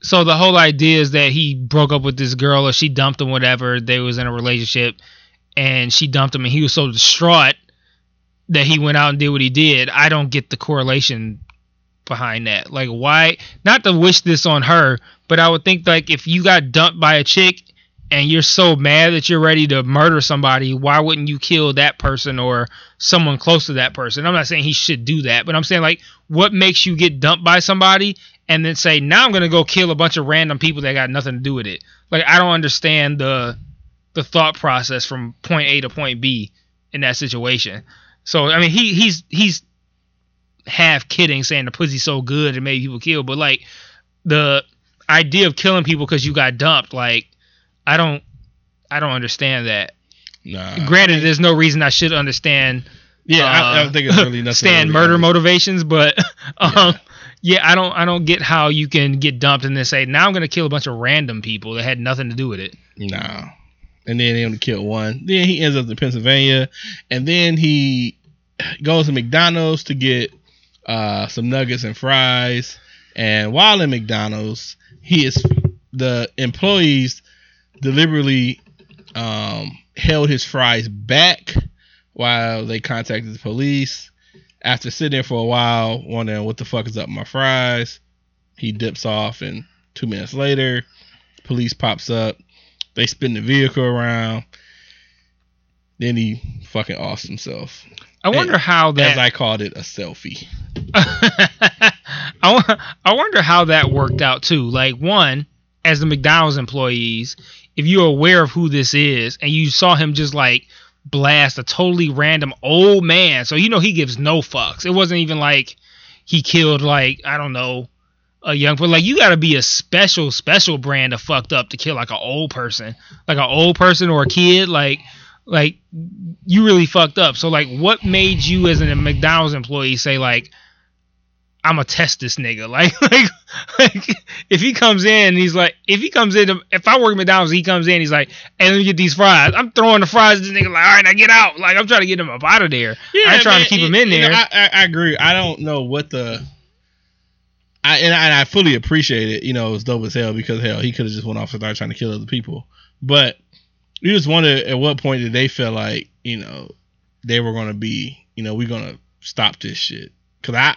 so the whole idea is that he broke up with this girl or she dumped him whatever they was in a relationship and she dumped him and he was so distraught that he went out and did what he did i don't get the correlation behind that like why not to wish this on her but i would think like if you got dumped by a chick and you're so mad that you're ready to murder somebody, why wouldn't you kill that person or someone close to that person? I'm not saying he should do that, but I'm saying like what makes you get dumped by somebody and then say, "Now I'm going to go kill a bunch of random people that got nothing to do with it." Like I don't understand the the thought process from point A to point B in that situation. So I mean, he he's he's half kidding saying the pussy's so good it made people kill, but like the idea of killing people because you got dumped, like I don't I don't understand that.
Nah.
Granted, there's no reason I should understand.
yeah, I, I
uh,
don't think it's really nothing.
stand
really
murder motivations, but um, yeah. I don't I don't get how you can get dumped and then say now I'm gonna kill a bunch of random people that had nothing to do with it.
Nah. And then they only killed one. Then he ends up in Pennsylvania, and then he goes to McDonald's to get uh, some nuggets and fries. And while in McDonald's, he is the employees deliberately um, held his fries back while they contacted the police. After sitting there for a while, wondering what the fuck is up with my fries, he dips off, and two minutes later, police pops up. They spin the vehicle around. Then he fucking offs himself.
I wonder how that
As I called it, a selfie.
I, I wonder how that worked out too. Like one, as the McDonald's employees, if you're aware of who this is and you saw him just like blast a totally random old man, so you know he gives no fucks. It wasn't even like he killed like I don't know a young but like you got to be a special special brand of fucked up to kill like an old person, like an old person or a kid, like like you really fucked up. So like what made you as a McDonald's employee say like I'm gonna test this nigga. Like, like, like, if he comes in, and he's like, if he comes in, if I work at McDonald's, he comes in, he's like, hey, let me get these fries. I'm throwing the fries. at This nigga like, all right, now get out. Like, I'm trying to get him up out of there. Yeah, I'm trying
man,
to keep him in
know,
there.
I, I, I agree. I don't know what the. I and, I and I fully appreciate it. You know, it's dope as hell because hell, he could have just went off and started trying to kill other people. But you just wonder at what point did they feel like you know they were gonna be you know we're gonna stop this shit because I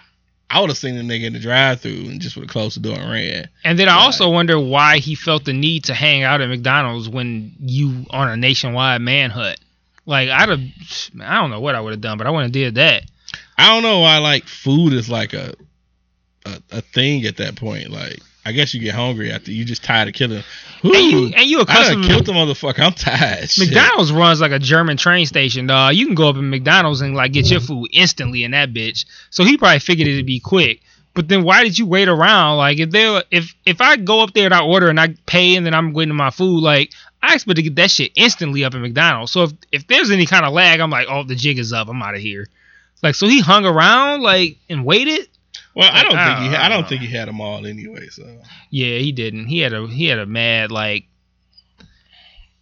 I would have seen the nigga in the drive through and just would have closed the door and ran.
and then I also wonder why he felt the need to hang out at McDonald's when you on a nationwide manhunt. Like, I'd have, I don't know what I would have done, but I wouldn't have did that.
I don't know why like food is like a, a a thing at that point. Like I guess you get hungry after you just tired of killing.
And you,
Ooh,
and you
I done
accustomed
killed the motherfucker. I'm tired. Shit.
McDonald's runs like a German train station, dog. You can go up in McDonald's and like get your mm. food instantly in that bitch. So he probably figured it'd be quick. But then why did you wait around? Like if they if if I go up there and I order and I pay and then I'm getting my food, like I expect to get that shit instantly up in McDonald's. So if if there's any kind of lag, I'm like, oh, the jig is up. I'm out of here. Like so he hung around like and waited.
Well, I don't think he. Had, I
Uh,
don't think he had them all anyway. So
Yeah, he didn't. He had a he had a mad like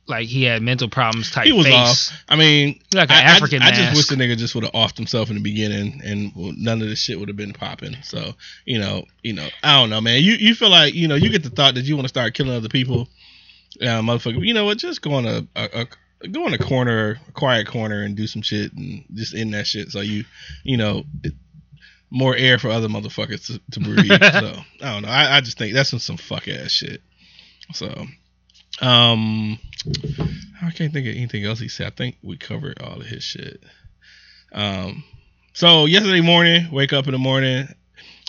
like he had mental problems type
he was
face.
off. I mean,
Like an
I, I-
African
I, just wish the nigga just would have offed himself in the beginning, and none of this shit would have been popping. So you know, you know, I don't know, man. You you feel like you know you get the thought that you want to start killing other people, uh, motherfucker. You know what? Just go on a, a, a go in a corner, a quiet corner, and do some shit, and just end that shit. So you, you know. It, more air for other motherfuckers to, to breathe. so I don't know. I, I just think that's some, some fuck ass shit. So, um, I can't think of anything else he said. I think we covered all of his shit. Um, so yesterday morning, wake up in the morning,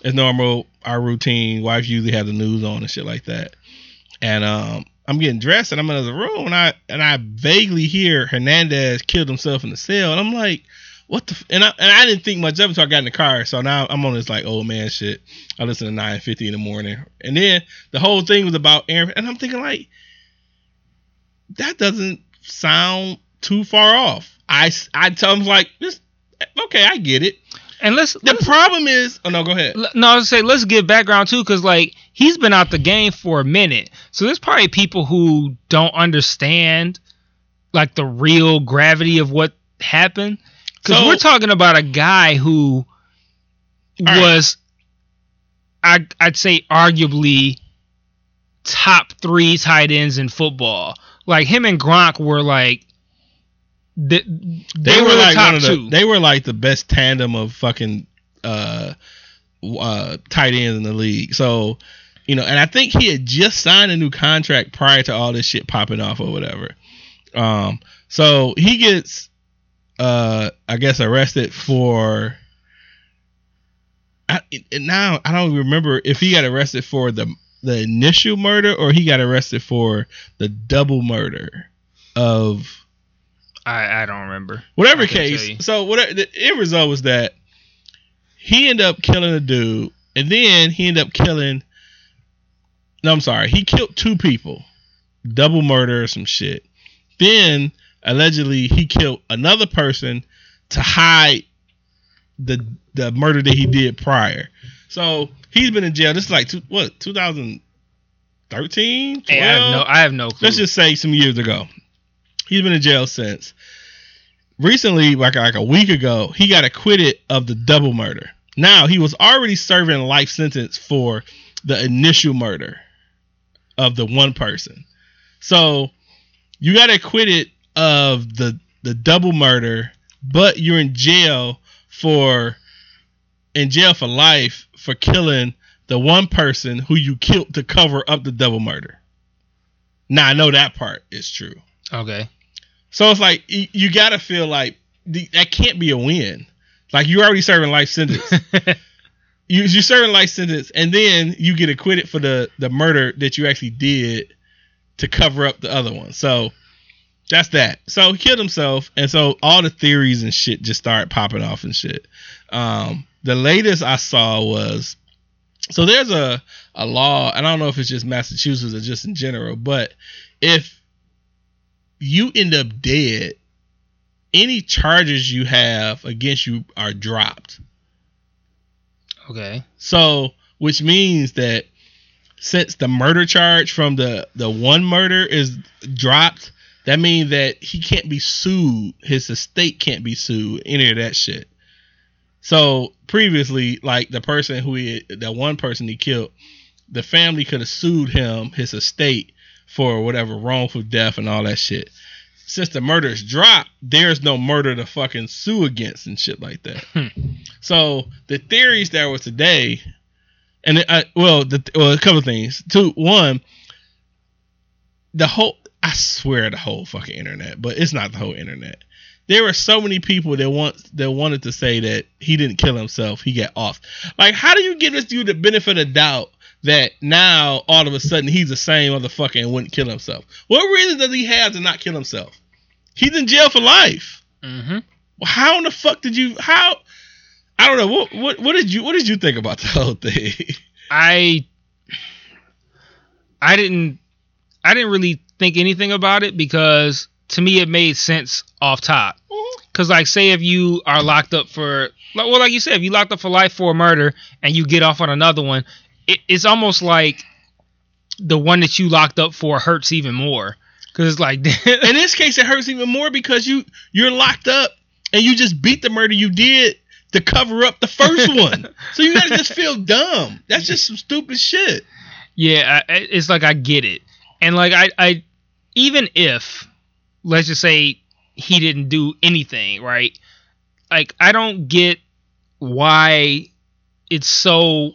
as normal, our routine. Wife usually have the news on and shit like that, and um, I'm getting dressed and I'm in the room and I and I vaguely hear Hernandez killed himself in the cell, and I'm like. What the f-? and I and I didn't think much of it until I got in the car. So now I'm on this like old man shit. I listen to 9:50 in the morning, and then the whole thing was about Aaron, and I'm thinking like, that doesn't sound too far off. I tell him like this. Okay, I get it.
And let's,
The
let's
problem is, oh no, go ahead.
No, I was say let's give background too, because like he's been out the game for a minute, so there's probably people who don't understand like the real gravity of what happened. Because
So-
we're talking about a guy who
right.
was, I I'd say arguably top three tight ends in football. Like him and Gronk were like. They, they, were, the
like
top
the,
two.
They were like the best tandem of fucking uh, uh, tight ends in the league. So you know, and I think he had just signed a new contract prior to all this shit popping off or whatever. Um, so he gets, uh, I guess arrested for. I, now I don't remember if he got arrested for the the initial murder or he got arrested for the double murder of
I, I don't remember.
whatever
I couldn't tell
case. So whatever the end result was that he ended up killing a dude, and then he ended up killing. No, I'm sorry. He killed two people, double murder or some shit. Then allegedly he killed another person to hide the the murder that he did prior. So he's been in jail. This is like two, what 2013.
Hey, I have no I have no clue.
let's just say some years ago. He's been in jail since. Recently, like like a week ago, he got acquitted of the double murder. Now he was already serving a life sentence for the initial murder of the one person. So you got acquitted of the the double murder, but you're in jail for in jail for life for killing the one person who you killed to cover up the double murder. Now I know that part is true.
okay.
So it's like you got to feel like that can't be a win. Like you're already serving life sentence. you you serving life sentence, and then you get acquitted for the the murder that you actually did to cover up the other one. So that's that. So he killed himself, and so all the theories and shit just started popping off and shit. Um, the latest I saw was so there's a a law. I don't know if it's just Massachusetts or just in general, but if you end up dead, any charges you have against you are dropped.
okay.
So, which means that since the murder charge from the the one murder is dropped, that means that he can't be sued. His estate can't be sued. Any of that shit. So previously, like the person who he, that one person he killed, the family could have sued him, his estate, for whatever wrongful death and all that shit. Since the murder is dropped, there's no murder to fucking sue against and shit like that. Hmm. So the theories that were today, and I, well, the well, a couple of things. Two, one, the whole I swear the whole fucking internet, but it's not the whole internet. There were so many people that want that wanted to say that he didn't kill himself, he got off. Like, how do you give this dude the benefit of doubt that now all of a sudden he's the same motherfucker and wouldn't kill himself? What reason does he have to not kill himself? He's in jail for life.
Mm-hmm.
Well, how in the fuck did you how I don't know what what what did you what did you think about the whole thing?
I I didn't I didn't really think anything about it because to me it made sense off top. Mm-hmm. Cause like say if you are locked up for well like you said if you locked up for life for a murder and you get off on another one, it, it's almost like the one that you locked up for hurts even more. Cause it's like
In this case, it hurts even more because you you're locked up and you just beat the murder you did to cover up the first one. so you gotta just feel dumb. That's just some stupid shit.
Yeah, I- it's like I get it, and like I, I, even if, let's just say he didn't do anything, right? Like I don't get why it's so,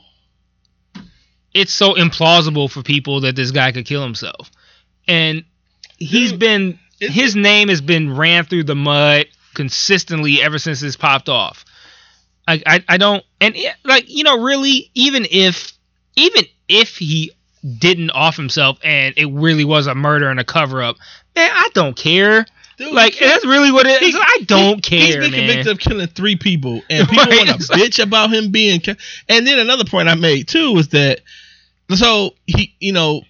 it's so implausible for people that this guy could kill himself, and he's been his name has been ran through the mud consistently ever since this popped off. I, I, I don't and it- like you know really even if even if he didn't off himself and it really was a murder and a cover up, man, I don't care.
Dude,
Like that's really what it is.
he-
I don't care.
he- He's
care,
been
man.
convicted of killing three people, and people
Right,
want to bitch about him being. And then another point I made too was that so he, you know,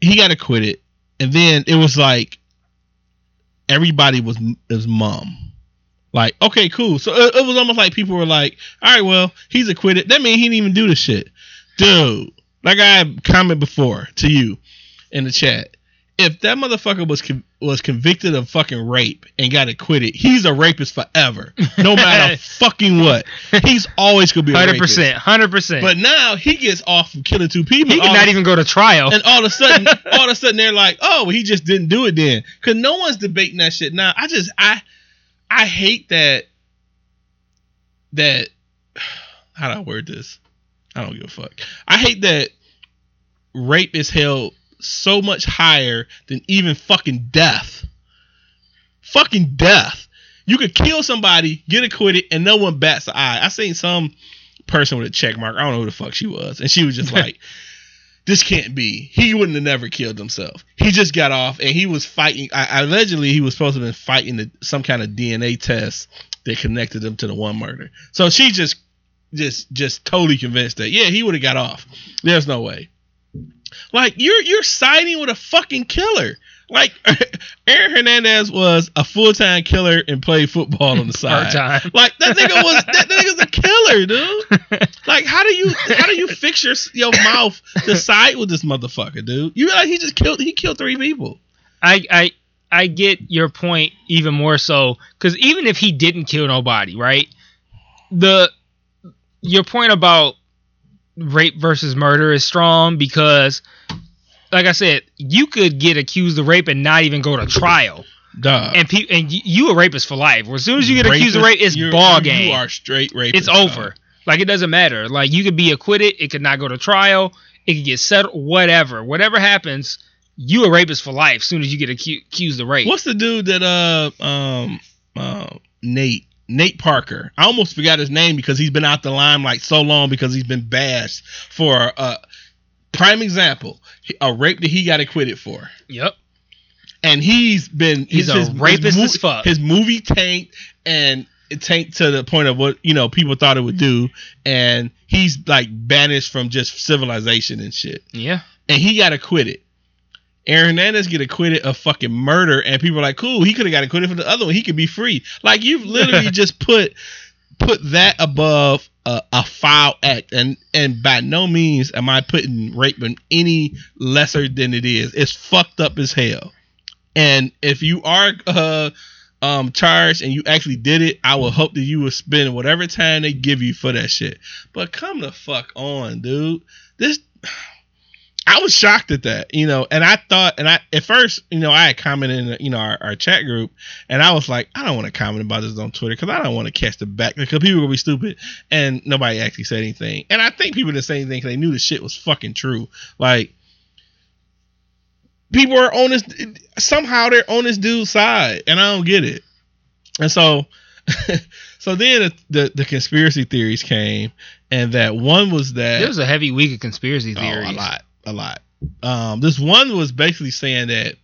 he got acquitted, and then it was like everybody was was mum. Like, okay, cool. So it, it was almost like people were like, all right, well, he's acquitted. That means he didn't even do the shit. Dude, like I commented before to you in the chat. If that motherfucker was con- was convicted of fucking rape and got acquitted, he's a rapist forever. No matter fucking what. He's always gonna be
hundred percent, hundred percent.
But now he gets off from killing two people.
he could not
of-
even go to trial.
and all of a sudden, all of a sudden, they're like, "Oh, he just didn't do it then," because no one's debating that shit now. I just, I, I hate that. That, how do I word this? I don't give a fuck. I hate that rape is held so much higher than even fucking death. Fucking death. You could kill somebody, get acquitted, and no one bats an eye. I seen some person with a check mark. I don't know who the fuck she was, and she was just like, "This can't be." He wouldn't have never killed himself. He just got off, and he was fighting. I, allegedly, he was supposed to have been fighting the, some kind of DNA test that connected him to the one murder. So she just, just, just totally convinced that yeah, he would have got off. There's no way. Like you're you're siding with a fucking killer. Like Aaron Hernandez was a full time killer and played football on the side.
Part-time.
Like that nigga was that, nigga's a killer, dude. Like how do you how do you fix your your mouth to side with this motherfucker, dude? You realize he just killed he killed three people.
I I I get your point even more so because even if he didn't kill nobody, right? The your point about rape versus murder is strong because, like I said, you could get accused of rape and not even go to trial.
Duh.
And pe- and you a rapist for life. As soon as you get accused of rape, it's ball
you-
game.
You are straight rapist.
it's over. Like it doesn't matter. Like you could be acquitted. It could not go to trial. It could get settled. Whatever. Whatever happens, you a rapist for life. As soon as you get accused of rape.
What's the dude that uh um uh Nate Nate Parker? I almost forgot his name because he's been out the limelight so long because he's been bashed for uh prime example a rape that he got acquitted for.
Yep.
and he's been
He's a rapist as fuck.
His movie tanked and it tanked to the point of what you know people thought it would do, and he's like banished from just civilization and shit.
Yeah.
And he got acquitted. Aaron Hernandez get acquitted of fucking murder, and people are like, "Cool, he could have got acquitted for the other one. He could be free." Like you've literally just put put that above a, a foul act, and and by no means am I putting rape in any lesser than it is. It's fucked up as hell. And if you are uh um charged and you actually did it, I will hope that you will spend whatever time they give you for that shit. But come the fuck on, dude. This I was shocked at that, you know, and I thought, and I at first, you know, I had commented in, you know, our, our chat group, and I was like, I don't want to comment about this on Twitter because I don't want to catch the back because people will be stupid, and nobody actually said anything, and I think people didn't say anything because they knew the shit was fucking true, like. People are on this somehow they're on this dude's side, and I don't get it. And so, so then the, the the conspiracy theories came, and that one was that
It was a heavy week of conspiracy
Oh,
theories.
a lot, a lot. Um, this one was basically saying that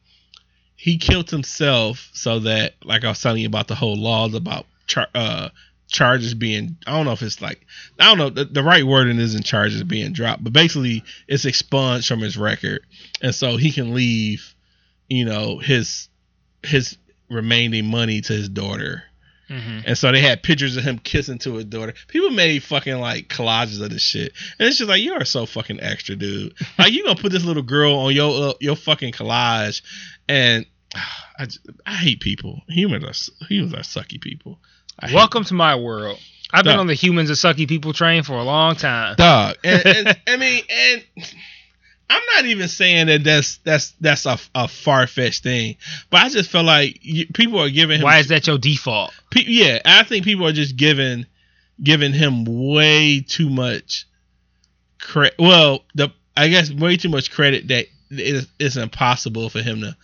he killed himself so that, like I was telling you about the whole laws about char- uh, charges being, I don't know if it's like, I don't know, the, the right wording isn't charges being dropped, but basically it's expunged from his record, and so he can leave, you know, his his remaining money to his daughter.
Mhm.
And so they had pictures of him kissing to his daughter. People made fucking like collages of this shit, and it's just like you are so fucking extra, dude. Like you gonna put this little girl on your uh, your fucking collage, and I, just- I hate people. Humans are humans are sucky people. I
Welcome to my world. I've been on the humans are sucky people train for a long time.
dog. And, and I mean, and I'm not even saying that that's that's that's a, a far fetched thing, but I just feel like you, people are giving him
Why is that your default?
Pe- yeah, I think people are just giving giving him way too much credit. Well, the I guess way too much credit that it it's impossible for him to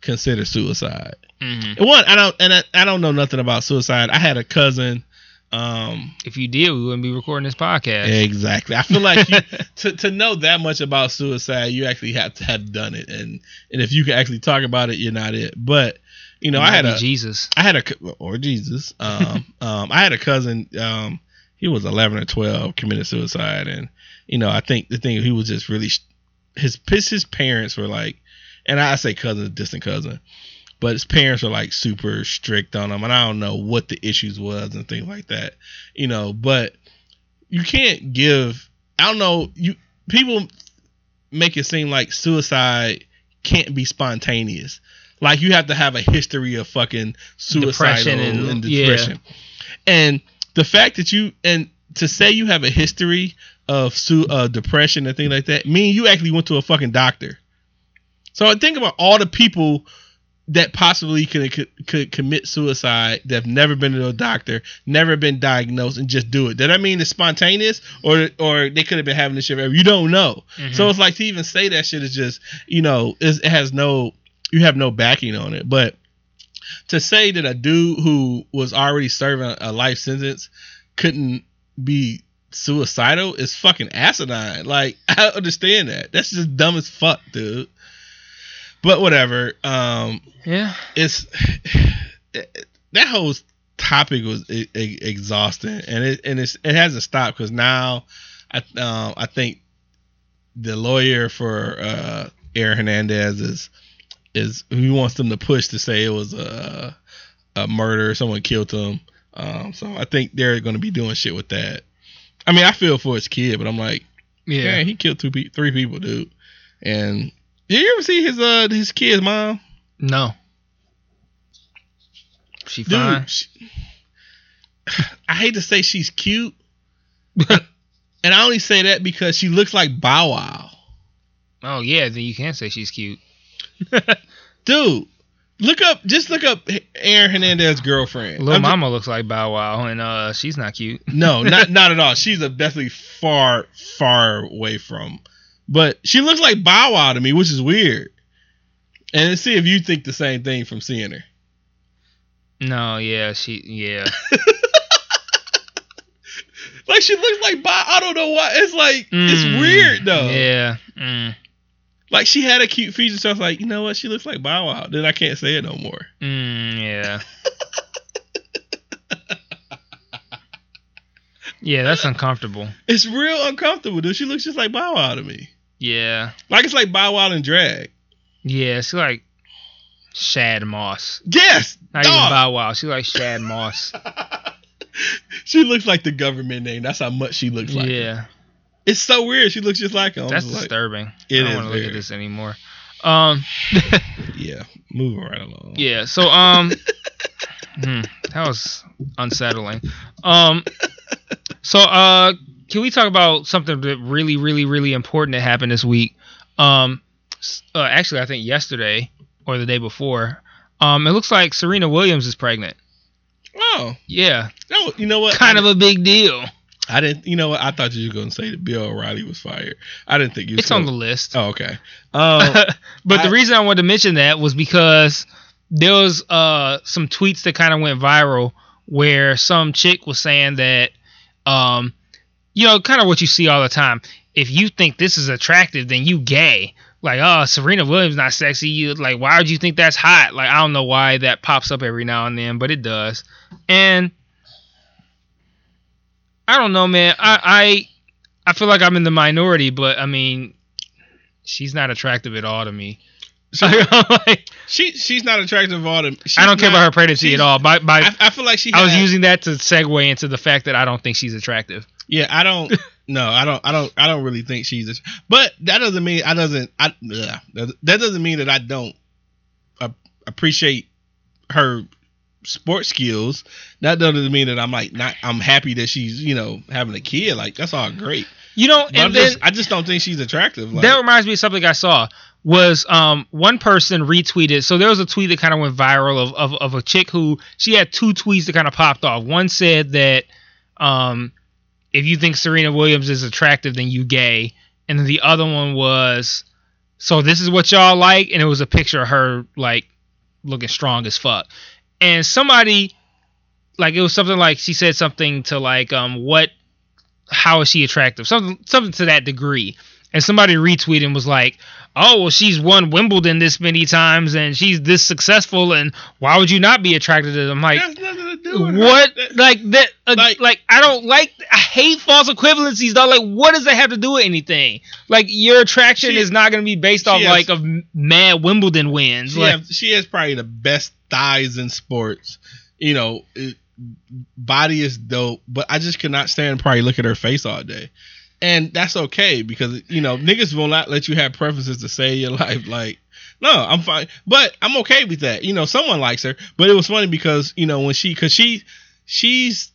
consider suicide.
hmm
One, I don't, and I, I don't know nothing about suicide. I had a cousin. Um,
If you did, we wouldn't be recording this podcast.
exactly. I feel like you, to to know that much about suicide, you actually have to have done it, and and if you can actually talk about it, you're not it. But you know,
You
I had a
Jesus.
I had a or Jesus. Um, um, I had a cousin. Um, he was eleven or twelve, committed suicide, and you know, I think the thing he was just really his his parents were like, and I say cousin, distant cousin, but his parents were like super strict on him, and I don't know what the issues was and things like that, you know. But you can't give. I don't know. You people make it seem like suicide can't be spontaneous. Like you have to have a history of fucking
Depression
and,
and- yeah.
depression. And the fact that you and to say you have a history of su- uh, depression and things like that mean you actually went to a fucking doctor. So I think about all the people that possibly could, could could commit suicide that have never been to a doctor, never been diagnosed, and just do it. Did I mean it's spontaneous, or or they could have been having this shit? Forever? You don't know.
Mhm.
So it's like to even say that shit is just you know it has no you have no backing on it. But to say that a dude who was already serving a life sentence couldn't be suicidal is fucking asinine. Like I understand that. That's just dumb as fuck, dude. But whatever. Um,
Yeah.
it's that whole topic was e- e- exhausting, and it and it's it hasn't stopped because now I um I think the lawyer for uh Aaron Hernandez is is he wants them to push to say it was a a murder, someone killed him. Um, so I think they're going to be doing shit with that. I mean, I feel for his kid, but I'm like,
Yeah.
yeah, he killed two, pe- three people, dude. And did you ever see his uh his kid's mom?
No. She
Dude,
fine.
she- I hate to say she's cute, and I only say that because she looks like Bow Wow.
Oh yeah, then you can say she's cute.
Dude, look up, just look up Aaron Hernandez's girlfriend.
Little
I'm
Mama looks like Bow Wow, and uh, she's not cute.
no, not not at all. She's a definitely far far away from, but she looks like Bow Wow to me, which is weird. And let's see if you think the same thing from seeing her.
No, yeah, she, yeah,
Like she looks like Bow. I don't know why. It's like it's
Mm,
weird though.
Yeah, mm,
Like she had a cute feature, so I was like, you know what? She looks like Bow Wow. Then I can't say it no more.
mm, yeah. yeah, that's uncomfortable.
It's real uncomfortable, dude. She looks just like Bow Wow to me.
Yeah,
Like it's like Bow Wow and drag.
yeah, she's like Shad Moss.
Yes,
Not even
dog.
Bow Wow. She like Shad Moss.
she looks like the government name. That's how much she looks like.
yeah,
It's so weird. She looks just like him.
That's
like,
disturbing.
It
I don't want to look at this anymore. Um,
yeah, moving right along.
yeah. So um, hmm, that was unsettling. Um, so uh, can we talk about something that really, really, really important that happened this week? Um, uh, actually, I think yesterday or the day before. Um, it looks like Serena Williams is pregnant.
Oh,
Yeah,
no, you know what?
kind of a big deal.
I didn't. You know what? I thought you were going to say that Bill O'Reilly was fired. I didn't think you.
It's on the list.
Oh, okay. Um,
but
I-
the reason I wanted to mention that was because there was uh some tweets that kind of went viral where some chick was saying that um you know kind of what you see all the time if you think this is attractive then you gay like oh Serena Williams not sexy you like why would you think that's hot like I don't know why that pops up every now and then but it does and I don't know man I I I feel like I'm in the minority but I mean she's not attractive at all to me
so
like,
she she's not attractive at all. To,
I don't care
not-
about her pregnancy at all. By, by,
I, I feel like she.
I was using that to segue into the fact that I don't think she's attractive.
Yeah, I don't. no, I don't. I don't. I don't really think she's. A, but that doesn't mean I doesn't. I ugh, that doesn't mean that I don't uh, appreciate her sports skills. That doesn't mean that I'm like not. I'm happy that she's you know having a kid. Like that's all great.
You know,
But I'm
and then
just, I just don't think she's attractive. Like,
that reminds me of something I saw was um one person retweeted. So there was a tweet that kind of went viral of, of of a chick who she had two tweets that kind of popped off. One said that um if you think Serena Williams is attractive, then you gay, and then the other one was so this is what y'all like, and it was a picture of her like looking strong as fuck, and somebody like it was something like she said something to like um what how is she attractive? Something something to that degree. And somebody retweeted and was like oh well she's won wimbledon this many times and she's this successful and why would you not be attracted to them? Like
That's nothing to do with
what?
That-
like that uh,
Like-
like, i don't like i hate false equivalencies though like what does that have to do with anything? Like your attraction
She-
is not going to be based off
has-
like of mad wimbledon wins
She,
like
has, she has probably the best thighs in sports. You know, it, body is dope, but I just could not stand probably look at her face all day. And that's okay because you know niggas will not let you have preferences to say your life. Like, no, I'm fine, but I'm okay with that. You know, someone likes her, but it was funny because you know when she, because she, she's,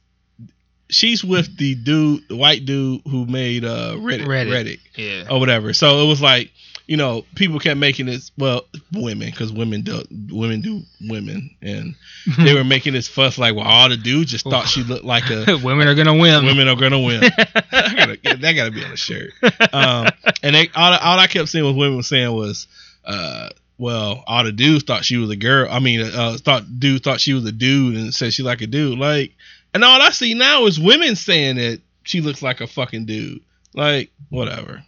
she's with the dude, the white dude who made uh Reddit,
Reddit.
Reddit
yeah
or whatever. So it was like you know, people kept making this. Well, women, because women do women do women, and they were making this fuss like, well, all the dudes just thought she looked like a.
Women are gonna win.
Women are gonna win. Gotta, that gotta be on a shirt. Um, and they all, all I kept seeing was women saying was, uh, well, all the dudes thought she was a girl. I mean, uh, thought dude thought she was a dude and said she like a dude. Like, and all I see now is women saying that she looks like a fucking dude. Like, whatever.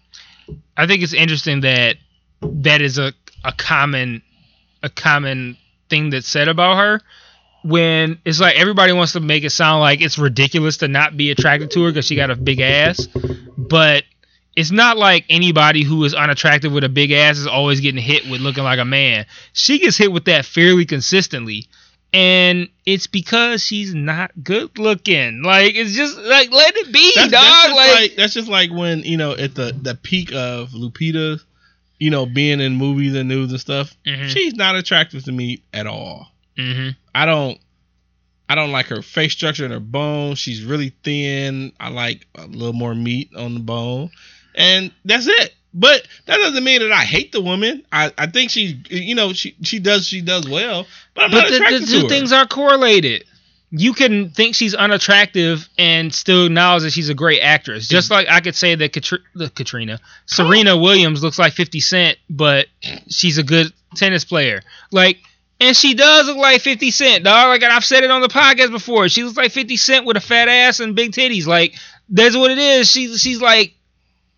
I think it's interesting that that is a a common a common thing that's said about her. When it's like everybody wants to make it sound like it's ridiculous to not be attracted to her because she got a big ass, but it's not like anybody who is unattractive with a big ass is always getting hit with looking like a man. She gets hit with that fairly consistently. And it's because she's not good looking. Like it's just like let it be,
That's,
dog.
that's just
like,
like, that's just like when you know at the the peak of Lupita, you know, being in movies and news and stuff.
Mhm.
She's not attractive to me at all.
Mhm.
I don't I don't like her face structure and her bone. She's really thin. I like a little more meat on the bone. And that's it. But that doesn't mean that I hate the woman. I, I think she you know, she she does she does well. But I'm
But
not
the, the
attracted to
two
her.
things are correlated. You can think she's unattractive and still acknowledge that she's a great actress. Just mm-hmm. like I could say that Katri- the Katrina, Serena Williams looks like 50 Cent, but she's a good tennis player. Like, and she does look like 50 Cent, dog. Like I've said it on the podcast before. She looks like 50 Cent with a fat ass and big titties. Like, that's what it is. She's she's like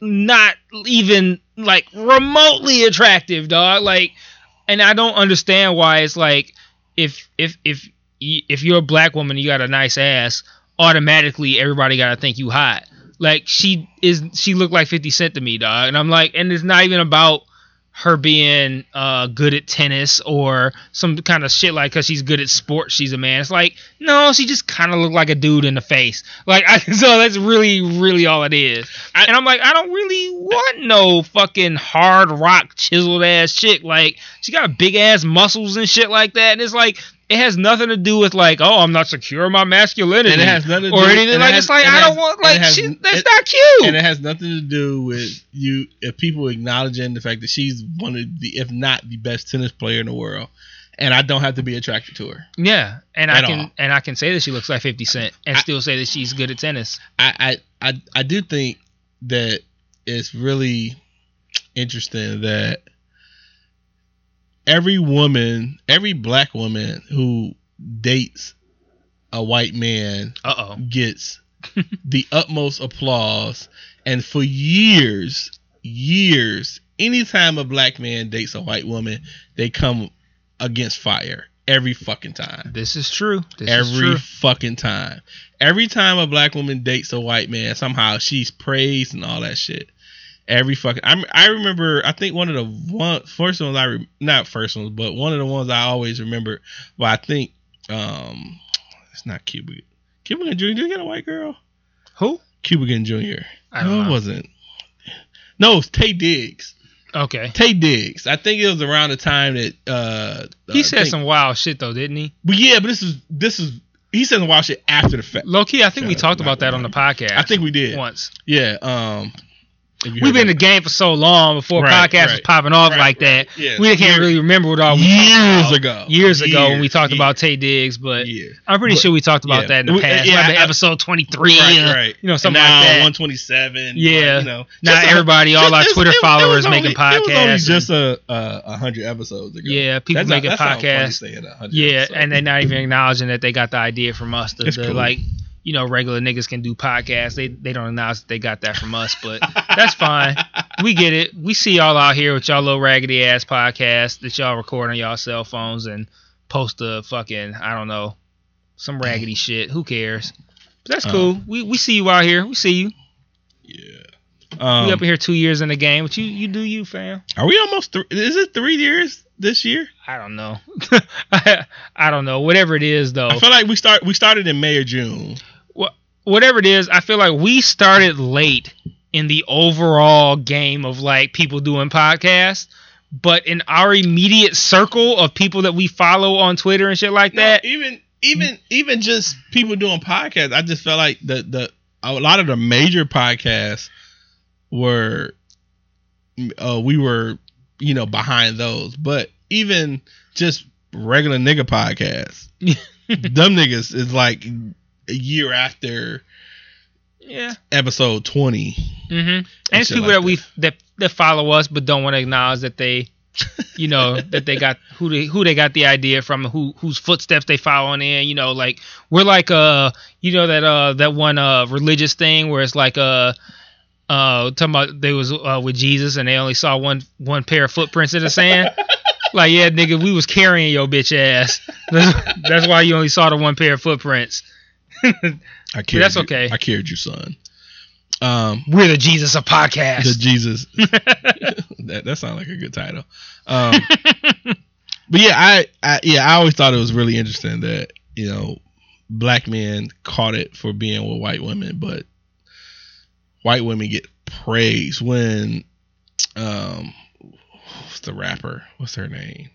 not even like remotely attractive, dog. Like, and I don't understand why it's like if if if if you're a black woman, you got a nice ass, automatically everybody got to think you hot. Like she is, she looked like Fifty Cent to me, dog. And I'm like, and it's not even about her being uh, good at tennis or some kind of shit like because she's good at sports she's a man. It's like no she just kind of looked like a dude in the face. Like I, so that's really really all it is.
I-
and i'm like i don't really want no fucking hard rock chiseled ass chick. Like she got big ass muscles and shit like that. And it's like it has nothing to do with like oh i'm not secure in my masculinity
and it has nothing to
or
do,
anything
it
like
has-
it's like
it
i
has-
don't want like
has-
she, that's
it-
not cute
and it has nothing to do with you if people acknowledging the fact that she's one of the if not the best tennis player in the world and i don't have to be attracted to her
Yeah, and I can
all.
and I can say that she looks like Fifty Cent and
I-
still say that she's good at tennis.
I, I i i do think that it's really interesting that every woman every black woman who dates a white man
Uh oh.
gets the utmost applause. And for years, years, anytime a black man dates a white woman, they come against fire every fucking time.
This is true. This is
every
true.
fucking time. Every time a black woman dates a white man, somehow she's praised and all that shit. Every fucking. I I remember. I think one of the one first ones I re, not first ones, but one of the ones I always remember. Well, I think um, it's not Cuba. Cuba Jr. Did you get a white girl?
Who?
Cuba Gooding Jr.
I don't
no,
know.
it wasn't. No, it's Taye Diggs.
Okay.
Taye Diggs. I think it was around the time that uh
He
uh,
said some wild shit though, didn't he?
But yeah, but this is this is he said some wild shit after the fact.
Low key, I think we talked about that on the podcast.
I think we did.
once.
Yeah. Um.
We've been in the game for so long before
Right,
podcast was popping off
right,
like
right.
that.
Yeah.
We can't
Years-
really remember what all we
years
about
ago.
Years ago when we talked
years.
about Taye Diggs, but
Yeah.
I'm pretty
But-
sure we talked about
yeah.
that in the
We-
past.
yeah, I-
episode 23,
Right.
uh,
Right.
you know, something
now
like that.
127.
Yeah.
You know. A-
everybody, all our Twitter
it- it
followers
was only-
making
It was only
podcasts.
just a a hundred episodes ago.
Yeah, people
That's
making podcasts. Yeah,
episodes.
and they're not even acknowledging that they got the idea from us. The,
It's
like, you know, regular niggas can do podcasts. They they don't announce that they got that from us, but that's fine. We get it. We see y'all out here with y'all little raggedy ass podcasts that y'all record on y'all cell phones and post a fucking I don't know some raggedy shit. Who cares? But that's
Uh.
cool. We we see you out here. We see you.
yeah. Um,
we up here two years in the game, but you you do you, fam.
Are we almost? Th- is it three years this year?
I don't know. I, I don't know. Whatever it is, though.
I feel like we start. We started in May or June.
Whatever it is, I feel like we started late in the overall game of like people doing podcasts. But in our immediate circle of people that we follow on Twitter and shit like
No,
that,
even even even just people doing podcasts. I just felt like the the a lot of the major podcasts were uh we were you know, behind those. But even just regular nigga podcasts, dumb niggas is like a year after
Yeah.
episode twenty.
Mm-hmm. And it's people
like
that we that that follow us but don't want to acknowledge that they, you know, that they got who they who they got the idea from, who whose footsteps they following in. You know, like we're like uh, you know that uh that one uh religious thing where it's like uh. Uh, talking about they was uh, with Jesus and they only saw one one pair of footprints in the sand. like, yeah, nigga, we was carrying your bitch ass. That's, that's why you only saw the one pair of footprints.
I carried
that's
you-
okay.
I carried you, son. Um,
We're the Jesus of podcast.
the Jesus. that that sounds like a good title. Um, but yeah, I, I yeah, I always thought it was really interesting that you know black men caught it for being with white women, but white women get praise when um what's the rapper? What's her name?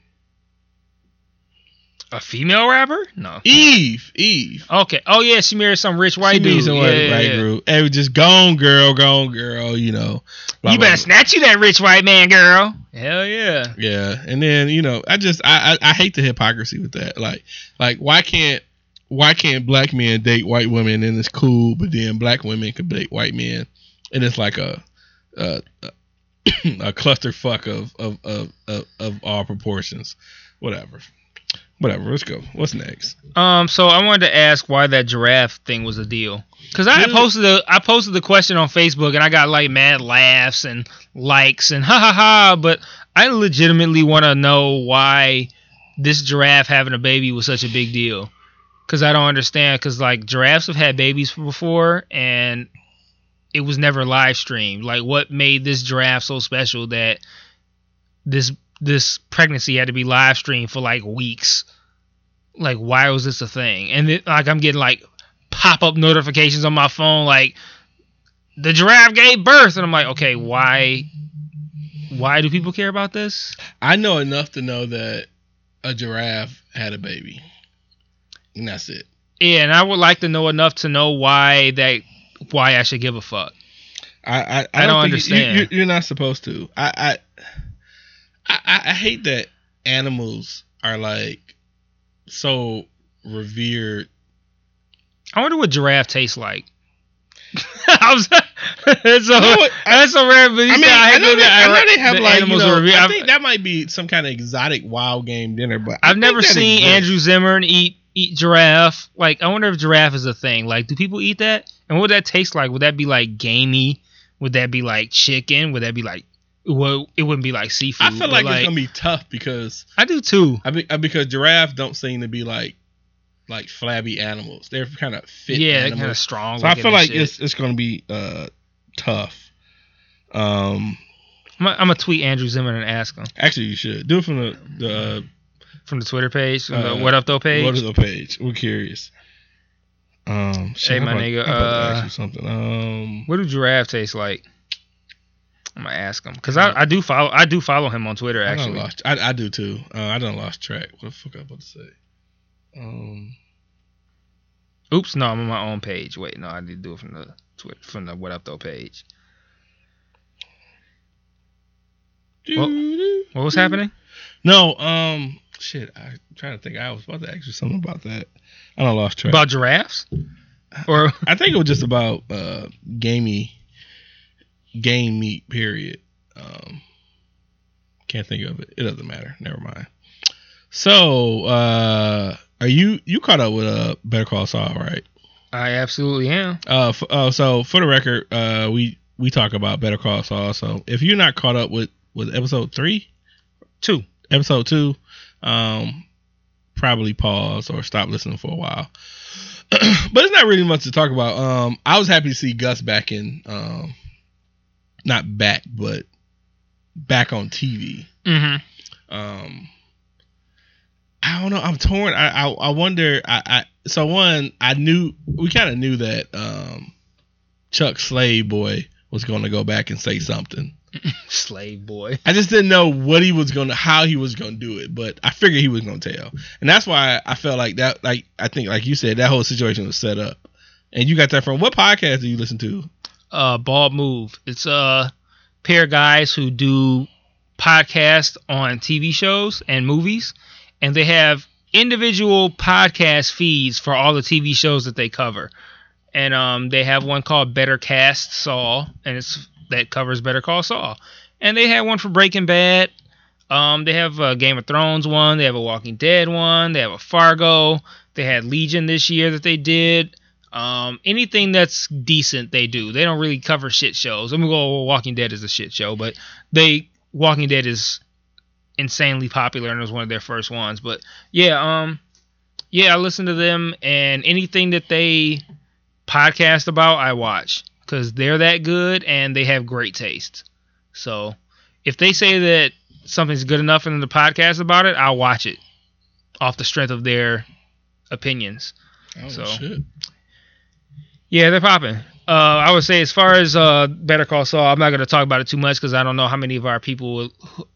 A female rapper? No.
Eve. Eve.
Okay. Oh yeah, she married some rich white
she
dude.
some
Yeah,
white,
yeah,
white
yeah.
group. It was just gone, girl, gone, girl. You know. blah,
You
blah,
better
blah.
snatch you that rich white man, girl. Hell yeah.
Yeah, and then you know, I just I, I I hate the hypocrisy with that. Like like why can't why can't black men date white women and it's cool, but then black women can date white men and it's like a a, a, a clusterfuck of of, of of of all proportions. Whatever. Whatever. Let's go. What's next?
Um. So I wanted to ask why that giraffe thing was a deal. Cause I posted the I posted the question on Facebook and I got like mad laughs and likes and ha ha ha. But I legitimately want to know why this giraffe having a baby was such a big deal. Cause I don't understand. Cause like giraffes have had babies before and it was never live streamed. Like what made this giraffe so special that this this pregnancy had to be live streamed for like weeks? Like why was this a thing? And it, like I'm getting like pop up notifications on my phone like the giraffe gave birth and I'm like okay why why do people care about this?
I know enough to know that a giraffe had a baby. And that's it.
Yeah, and I would like to know enough to know why that why I should give a fuck.
I I,
I don't
think
understand.
You, you, you're not supposed to. I, I I I hate that animals are like so revered.
I wonder what giraffe tastes like. Was, that's so,
know
that's so rare. But
I mean, I, know
the-
they, I know they have
the
like you
animals
know,
are revered.
I think that might be some kind of exotic wild game dinner, but
I've never seen
exists.
Andrew Zimmern eat eat giraffe. Like, I wonder if giraffe is a thing. Like, do people eat that? And what would that taste like? Would that be like gamey? Would that be like chicken? Would that be like? Well, it wouldn't be like seafood.
I feel
but,
like, it's gonna be tough because
I do too.
I be, uh, because giraffes don't seem to be like like flabby animals. They're kind of fit.
yeah, they're kind of strong.
So I feel like
shit.
it's it's gonna be uh tough. Um,
I'm gonna, tweet Andrew Zimmern and ask him
actually, you should do it from the the
from the Twitter page, from
Uh,
the What Up Though page.
What is the page? We're curious. Um, shit,
Hey, my
about-
nigga,
I'm about to
uh,
something. Um,
What do giraffe taste like? I'm gonna ask him because I, I do follow I do follow him on Twitter
I
actually.
lost. I, I do too. Uh, I done lost track. What the fuck I about to say? Um,
Oops, no, I'm on my own page. Wait, no, I need to do it from the Twitter from the What Up Though page. Well, What was happening?
No, um, shit. I'm trying to think. I was about to ask you something about that. I don't lost track.
About giraffes? Or
I think it was just about uh gamey game meat. Period. Um, can't think of it. It doesn't matter. Never mind. So, uh, are you you caught up with uh Better Call Saul, right?
I absolutely am.
Uh, f- uh, so for the record, uh, we we talk about Better Call Saul. So if you're not caught up with with episode three,
Two.
episode two, um, probably pause or stop listening for a while. but it's not really much to talk about. Um, I was happy to see Gus back in, um, not back, but back on TV.
Mm-hmm.
Um, I don't know. I'm torn. I I, I wonder. I, I so one. I knew we kind of knew that um, Chuck Slave Boy was going to go back and say something.
Slave boy.
I just didn't know what he was gonna, how he was gonna do it, but I figured he was gonna tell, and that's why I felt like that. Like I think, like you said, that whole situation was set up, and you got that from what podcast do you listen to?
Uh, Bald Move. It's a pair of guys who do podcasts on TV shows and movies, and they have individual podcast feeds for all the TV shows that they cover. And um, they have one called Better Cast Saul, and it's that covers Better Call Saul. And they have one for Breaking Bad. Um, they have a Game of Thrones one. They have a Walking Dead one. They have a Fargo. They had Legion this year that they did. Um, anything that's decent, they do. They don't really cover shit shows. I'm gonna go. Walking Dead is a shit show, but they Walking Dead is insanely popular and it was one of their first ones. But yeah, um, yeah, I listen to them and anything that they podcast about, I watch because they're that good and they have great taste. So if they say that something's good enough in the podcast about it, I'll watch it off the strength of their opinions.
Oh
So-
shit.
Yeah, they're popping. Uh, I would say as far as uh, Better Call Saul, I'm not going to talk about it too much because I don't know how many of our people will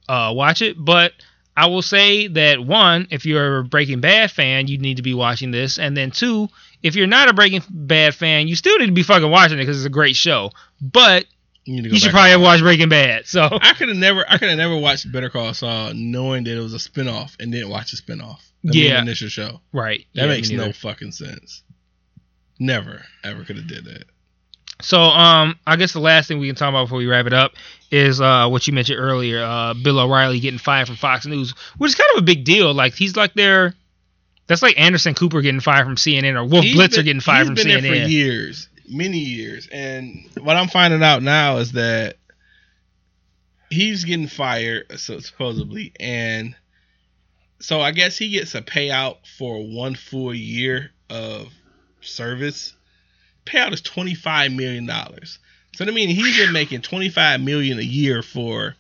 uh, watch it. But I will say that one, if you're a Breaking Bad fan, you need to be watching this, and then two, if you're not a Breaking Bad fan, you still need to be fucking watching it because it's a great show. But
You, need to go
you should probably have watched Breaking Bad. So
I could have never, I could have never watched Better Call Saul knowing that it was a spinoff and didn't watch the spinoff. The main
Yeah.
initial show.
right,
That
Yeah,
makes no fucking sense. Never, ever could have did that.
So, um, I guess the last thing we can talk about before we wrap it up is uh, what you mentioned earlier, uh, Bill O'Reilly getting fired from Fox News, which is kind of a big deal. Like he's like their, that's like Anderson Cooper getting fired from CNN or Wolf
He's
Blitzer
been-
getting fired from
he's been
CNN.
there for years, many years, and what I'm finding out now is that he's getting fired, so supposedly, and so I guess he gets a payout for one full year of service. Payout is twenty five million dollars. So that means he's been making twenty five million a year for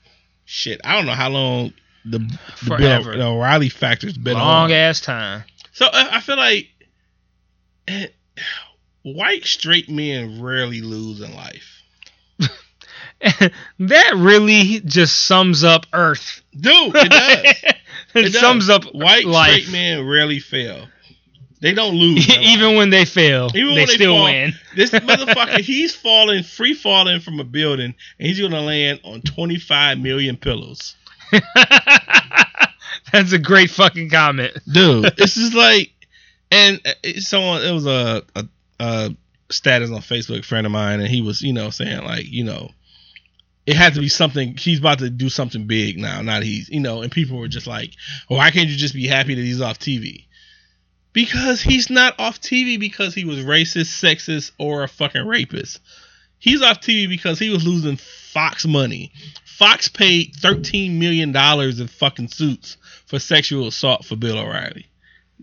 shit. I don't know how long the the,
Forever.
Bill, the O'Reilly factor's been
Long
on.
ass time.
So uh, I feel like eh, white straight men rarely lose in life.
that really just sums up Earth.
Dude, it does.
it,
It does.
sums up
White
life.
straight men rarely fail. They don't lose.
Even when they fail,
Even
they
when they
still
fall.
win.
this motherfucker, he's falling, free falling from a building, and he's gonna land on twenty five million pillows.
That's a great fucking comment.
dude. this is like, and uh, it- someone it was a, a a status on Facebook friend of mine, and he was you know saying like you know, it had to be something. He's about to do something big now. Not he's you know, and people were just like, why can't you just be happy that he's off TV? Because he's not off TV because he was racist, sexist, or a fucking rapist. He's off TV because he was losing Fox money. Fox paid thirteen million dollars in fucking suits for sexual assault for Bill O'Reilly.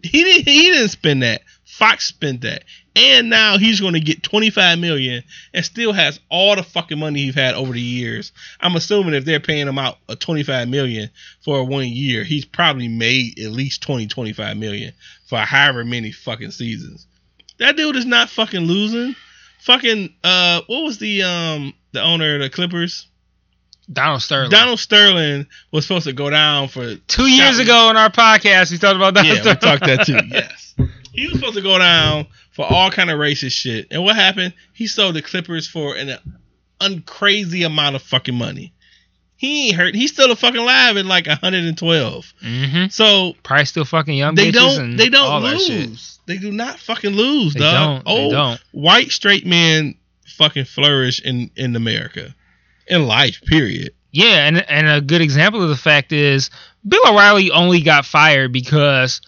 He didn't. He didn't spend that. Fox spent that, and now he's going to get twenty five million, and still has all the fucking money he's had over the years. I'm assuming if they're paying him out a twenty five million for one year, he's probably made at least 20, 25 million for however many fucking seasons. That dude is not fucking losing. Fucking uh, what was the um the owner of the Clippers?
Donald Sterling.
Donald Sterling was supposed to go down for
Two years ago in our podcast, we talked about Donald
yeah, we talked that too. Yes, he was supposed to go down for all kind of racist shit, and what happened? He sold the Clippers for an uncrazy amount of fucking money. He ain't hurt. He's still a fucking alive at like 112.
hmm
So
Probably still fucking young
they don't. They don't lose. They do not fucking lose,
They
dog.
don't. They don't.
white straight men fucking flourish in in America, in life. Period.
Yeah, and and a good example of the fact is Bill O'Reilly only got fired because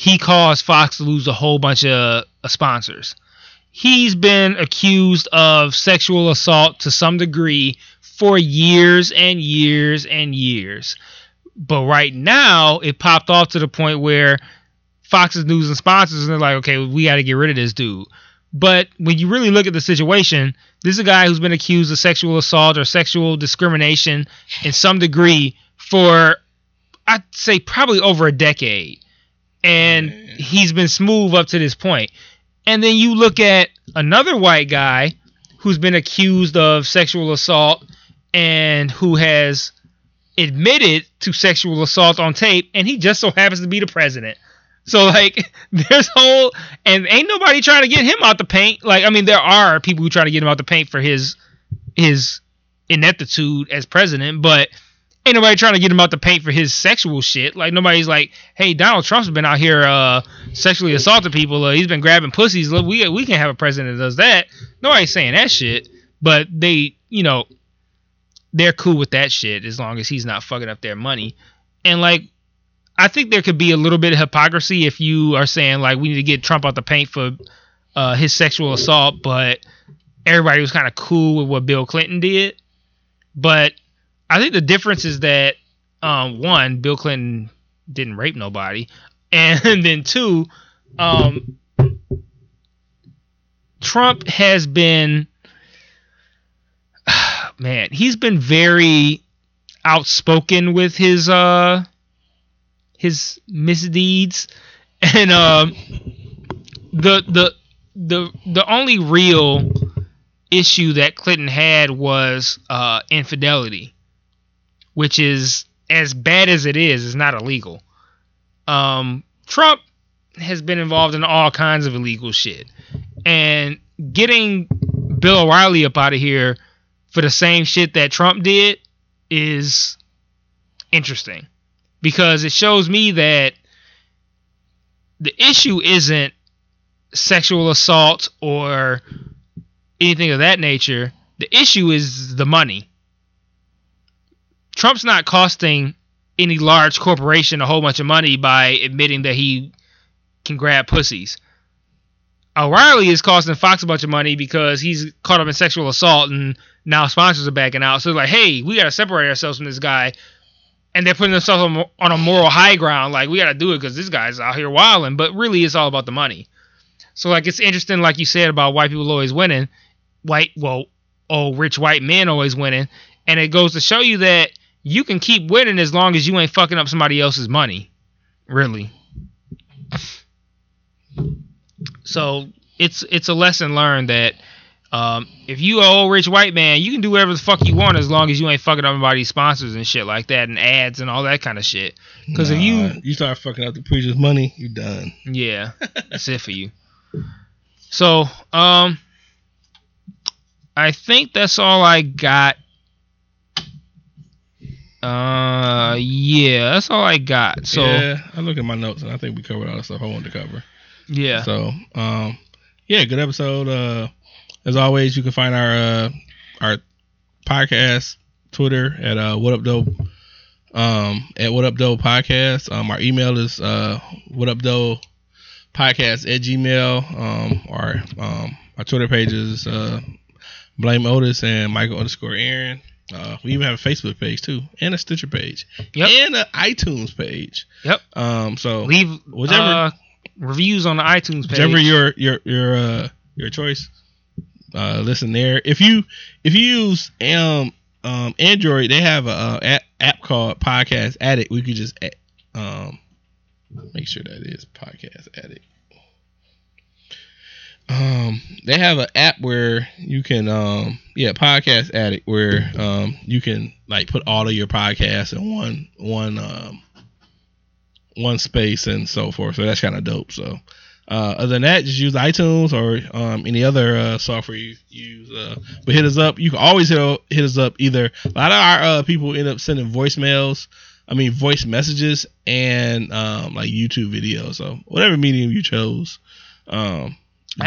he caused Fox to lose a whole bunch of uh, sponsors. He's been accused of sexual assault to some degree for years and years and years. But right now, it popped off to the point where Fox is losing sponsors, and they're like, okay, we got to get rid of this dude. But when you really look at the situation, this is a guy who's been accused of sexual assault or sexual discrimination in some degree for, I'd say, probably over a decade. And he's been smooth up to this point. And then you look at another white guy who's been accused of sexual assault and who has admitted to sexual assault on tape, and he just so happens to be the president. So like, there's whole and ain't nobody trying to get him out the paint. Like, I mean, there are people who try to get him out the paint for his his ineptitude as president, but ain't nobody trying to get him out the paint for his sexual shit. Like nobody's like, hey, Donald Trump's been out here uh, sexually assaulting people. Uh, he's been grabbing pussies. Look, we we can have a president that does that. Nobody's saying that shit. But they, you know, they're cool with that shit as long as he's not fucking up their money. And like, I think there could be a little bit of hypocrisy if you are saying like we need to get Trump out the paint for uh, his sexual assault, but everybody was kind of cool with what Bill Clinton did. But I think the difference is that um, one, Bill Clinton didn't rape nobody, and then two, um, Trump has been man, he's been very outspoken with his uh his misdeeds, and um the the the the only real issue that Clinton had was uh, infidelity, which is as bad as it is, is not illegal. Um, Trump has been involved in all kinds of illegal shit, and getting Bill O'Reilly up out of here for the same shit that Trump did is interesting because it shows me that the issue isn't sexual assault or anything of that nature. The issue is the money. Trump's not costing any large corporation a whole bunch of money by admitting that he can grab pussies. O'Reilly is costing Fox a bunch of money because he's caught up in sexual assault and now sponsors are backing out. So like, hey, we got to separate ourselves from this guy. And they're putting themselves on, a moral high ground. Like, we got to do it because this guy's out here wilding. But really, it's all about the money. So, like, it's interesting, like you said, about white people always winning. White, well, oh, rich white men always winning. And it goes to show you that you can keep winning as long as you ain't fucking up somebody else's money. Really. So it's it's a lesson learned that um, if you a old rich white man, you can do whatever the fuck you want as long as you ain't fucking up anybody's sponsors and shit like that and ads and all that kind of shit. Because if you
you start fucking up the preacher's money, you're done.
yeah, that's it for you. So, um, I think that's all I got. Uh, yeah, that's all I got. So, yeah,
I look at my notes and I think we covered all the stuff I wanted to cover. Yeah. So, um, yeah, good episode. Uh, as always, you can find our uh, our podcast Twitter at uh, What Up Dope. Um, at What Up Dope Podcast. Um, our email is uh, What Up Dope Podcast at Gmail. Um, our um, our Twitter pages uh, Blame Otis and Michael underscore Aaron. Uh, we even have a Facebook page too, and a Stitcher page,
Yep.
and an iTunes page.
Yep.
Um, so
leave
whichever-
uh, reviews on the iTunes page.
whichever your your your uh your choice uh listen there if you if you use um um android they have a, uh app, app called podcast addict we could just a- um make sure that is podcast addict um they have an app where you can um yeah podcast addict where um you can like put all of your podcasts in one one um one space and so forth so that's kind of dope so uh, other than that, just use iTunes or um, any other uh, software you use. Uh, but hit us up. You can always hit, hit us up. Either a lot of our uh, people end up sending voicemails. I mean, voice messages and um, like YouTube videos. So whatever medium you chose, um,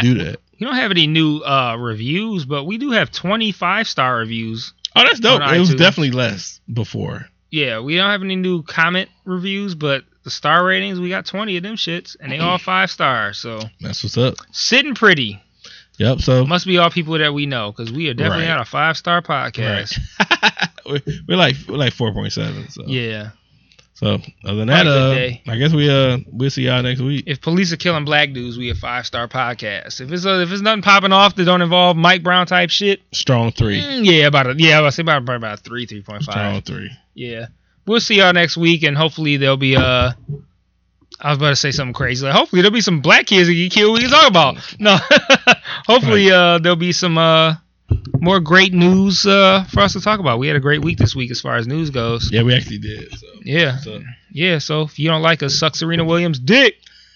do that.
We don't have any new uh, reviews, but we do have 25 star reviews.
Oh, that's dope. It was definitely less before.
Yeah, we don't have any new comment reviews, but the star ratings, we got 20 of them shits, and they all five stars. So
That's what's up.
sitting pretty.
Yep. So
Must be all people that we know, because we are definitely
Right.
not a five star podcast.
we're, we're like we're like four point seven. So
Yeah.
So other than that,
a
uh. I guess we uh we'll see y'all next week.
If police are killing black dudes, we a five star podcast. If it's uh, if it's nothing popping off that don't involve Mike Brown type shit,
Strong three.
mm, yeah, about a yeah, I say about probably about three, three point five.
Strong three.
Yeah, we'll see y'all next week, and hopefully there'll be uh. I was about to say something crazy. Like, hopefully there'll be some black kids that get killed. We can talk about. No, hopefully uh, there'll be some uh, more great news uh, for us to talk about. We had a great week this week as far as news goes.
Yeah, we actually did. So,
Yeah,
so
yeah. So if you don't like us, suck Serena Williams' dick.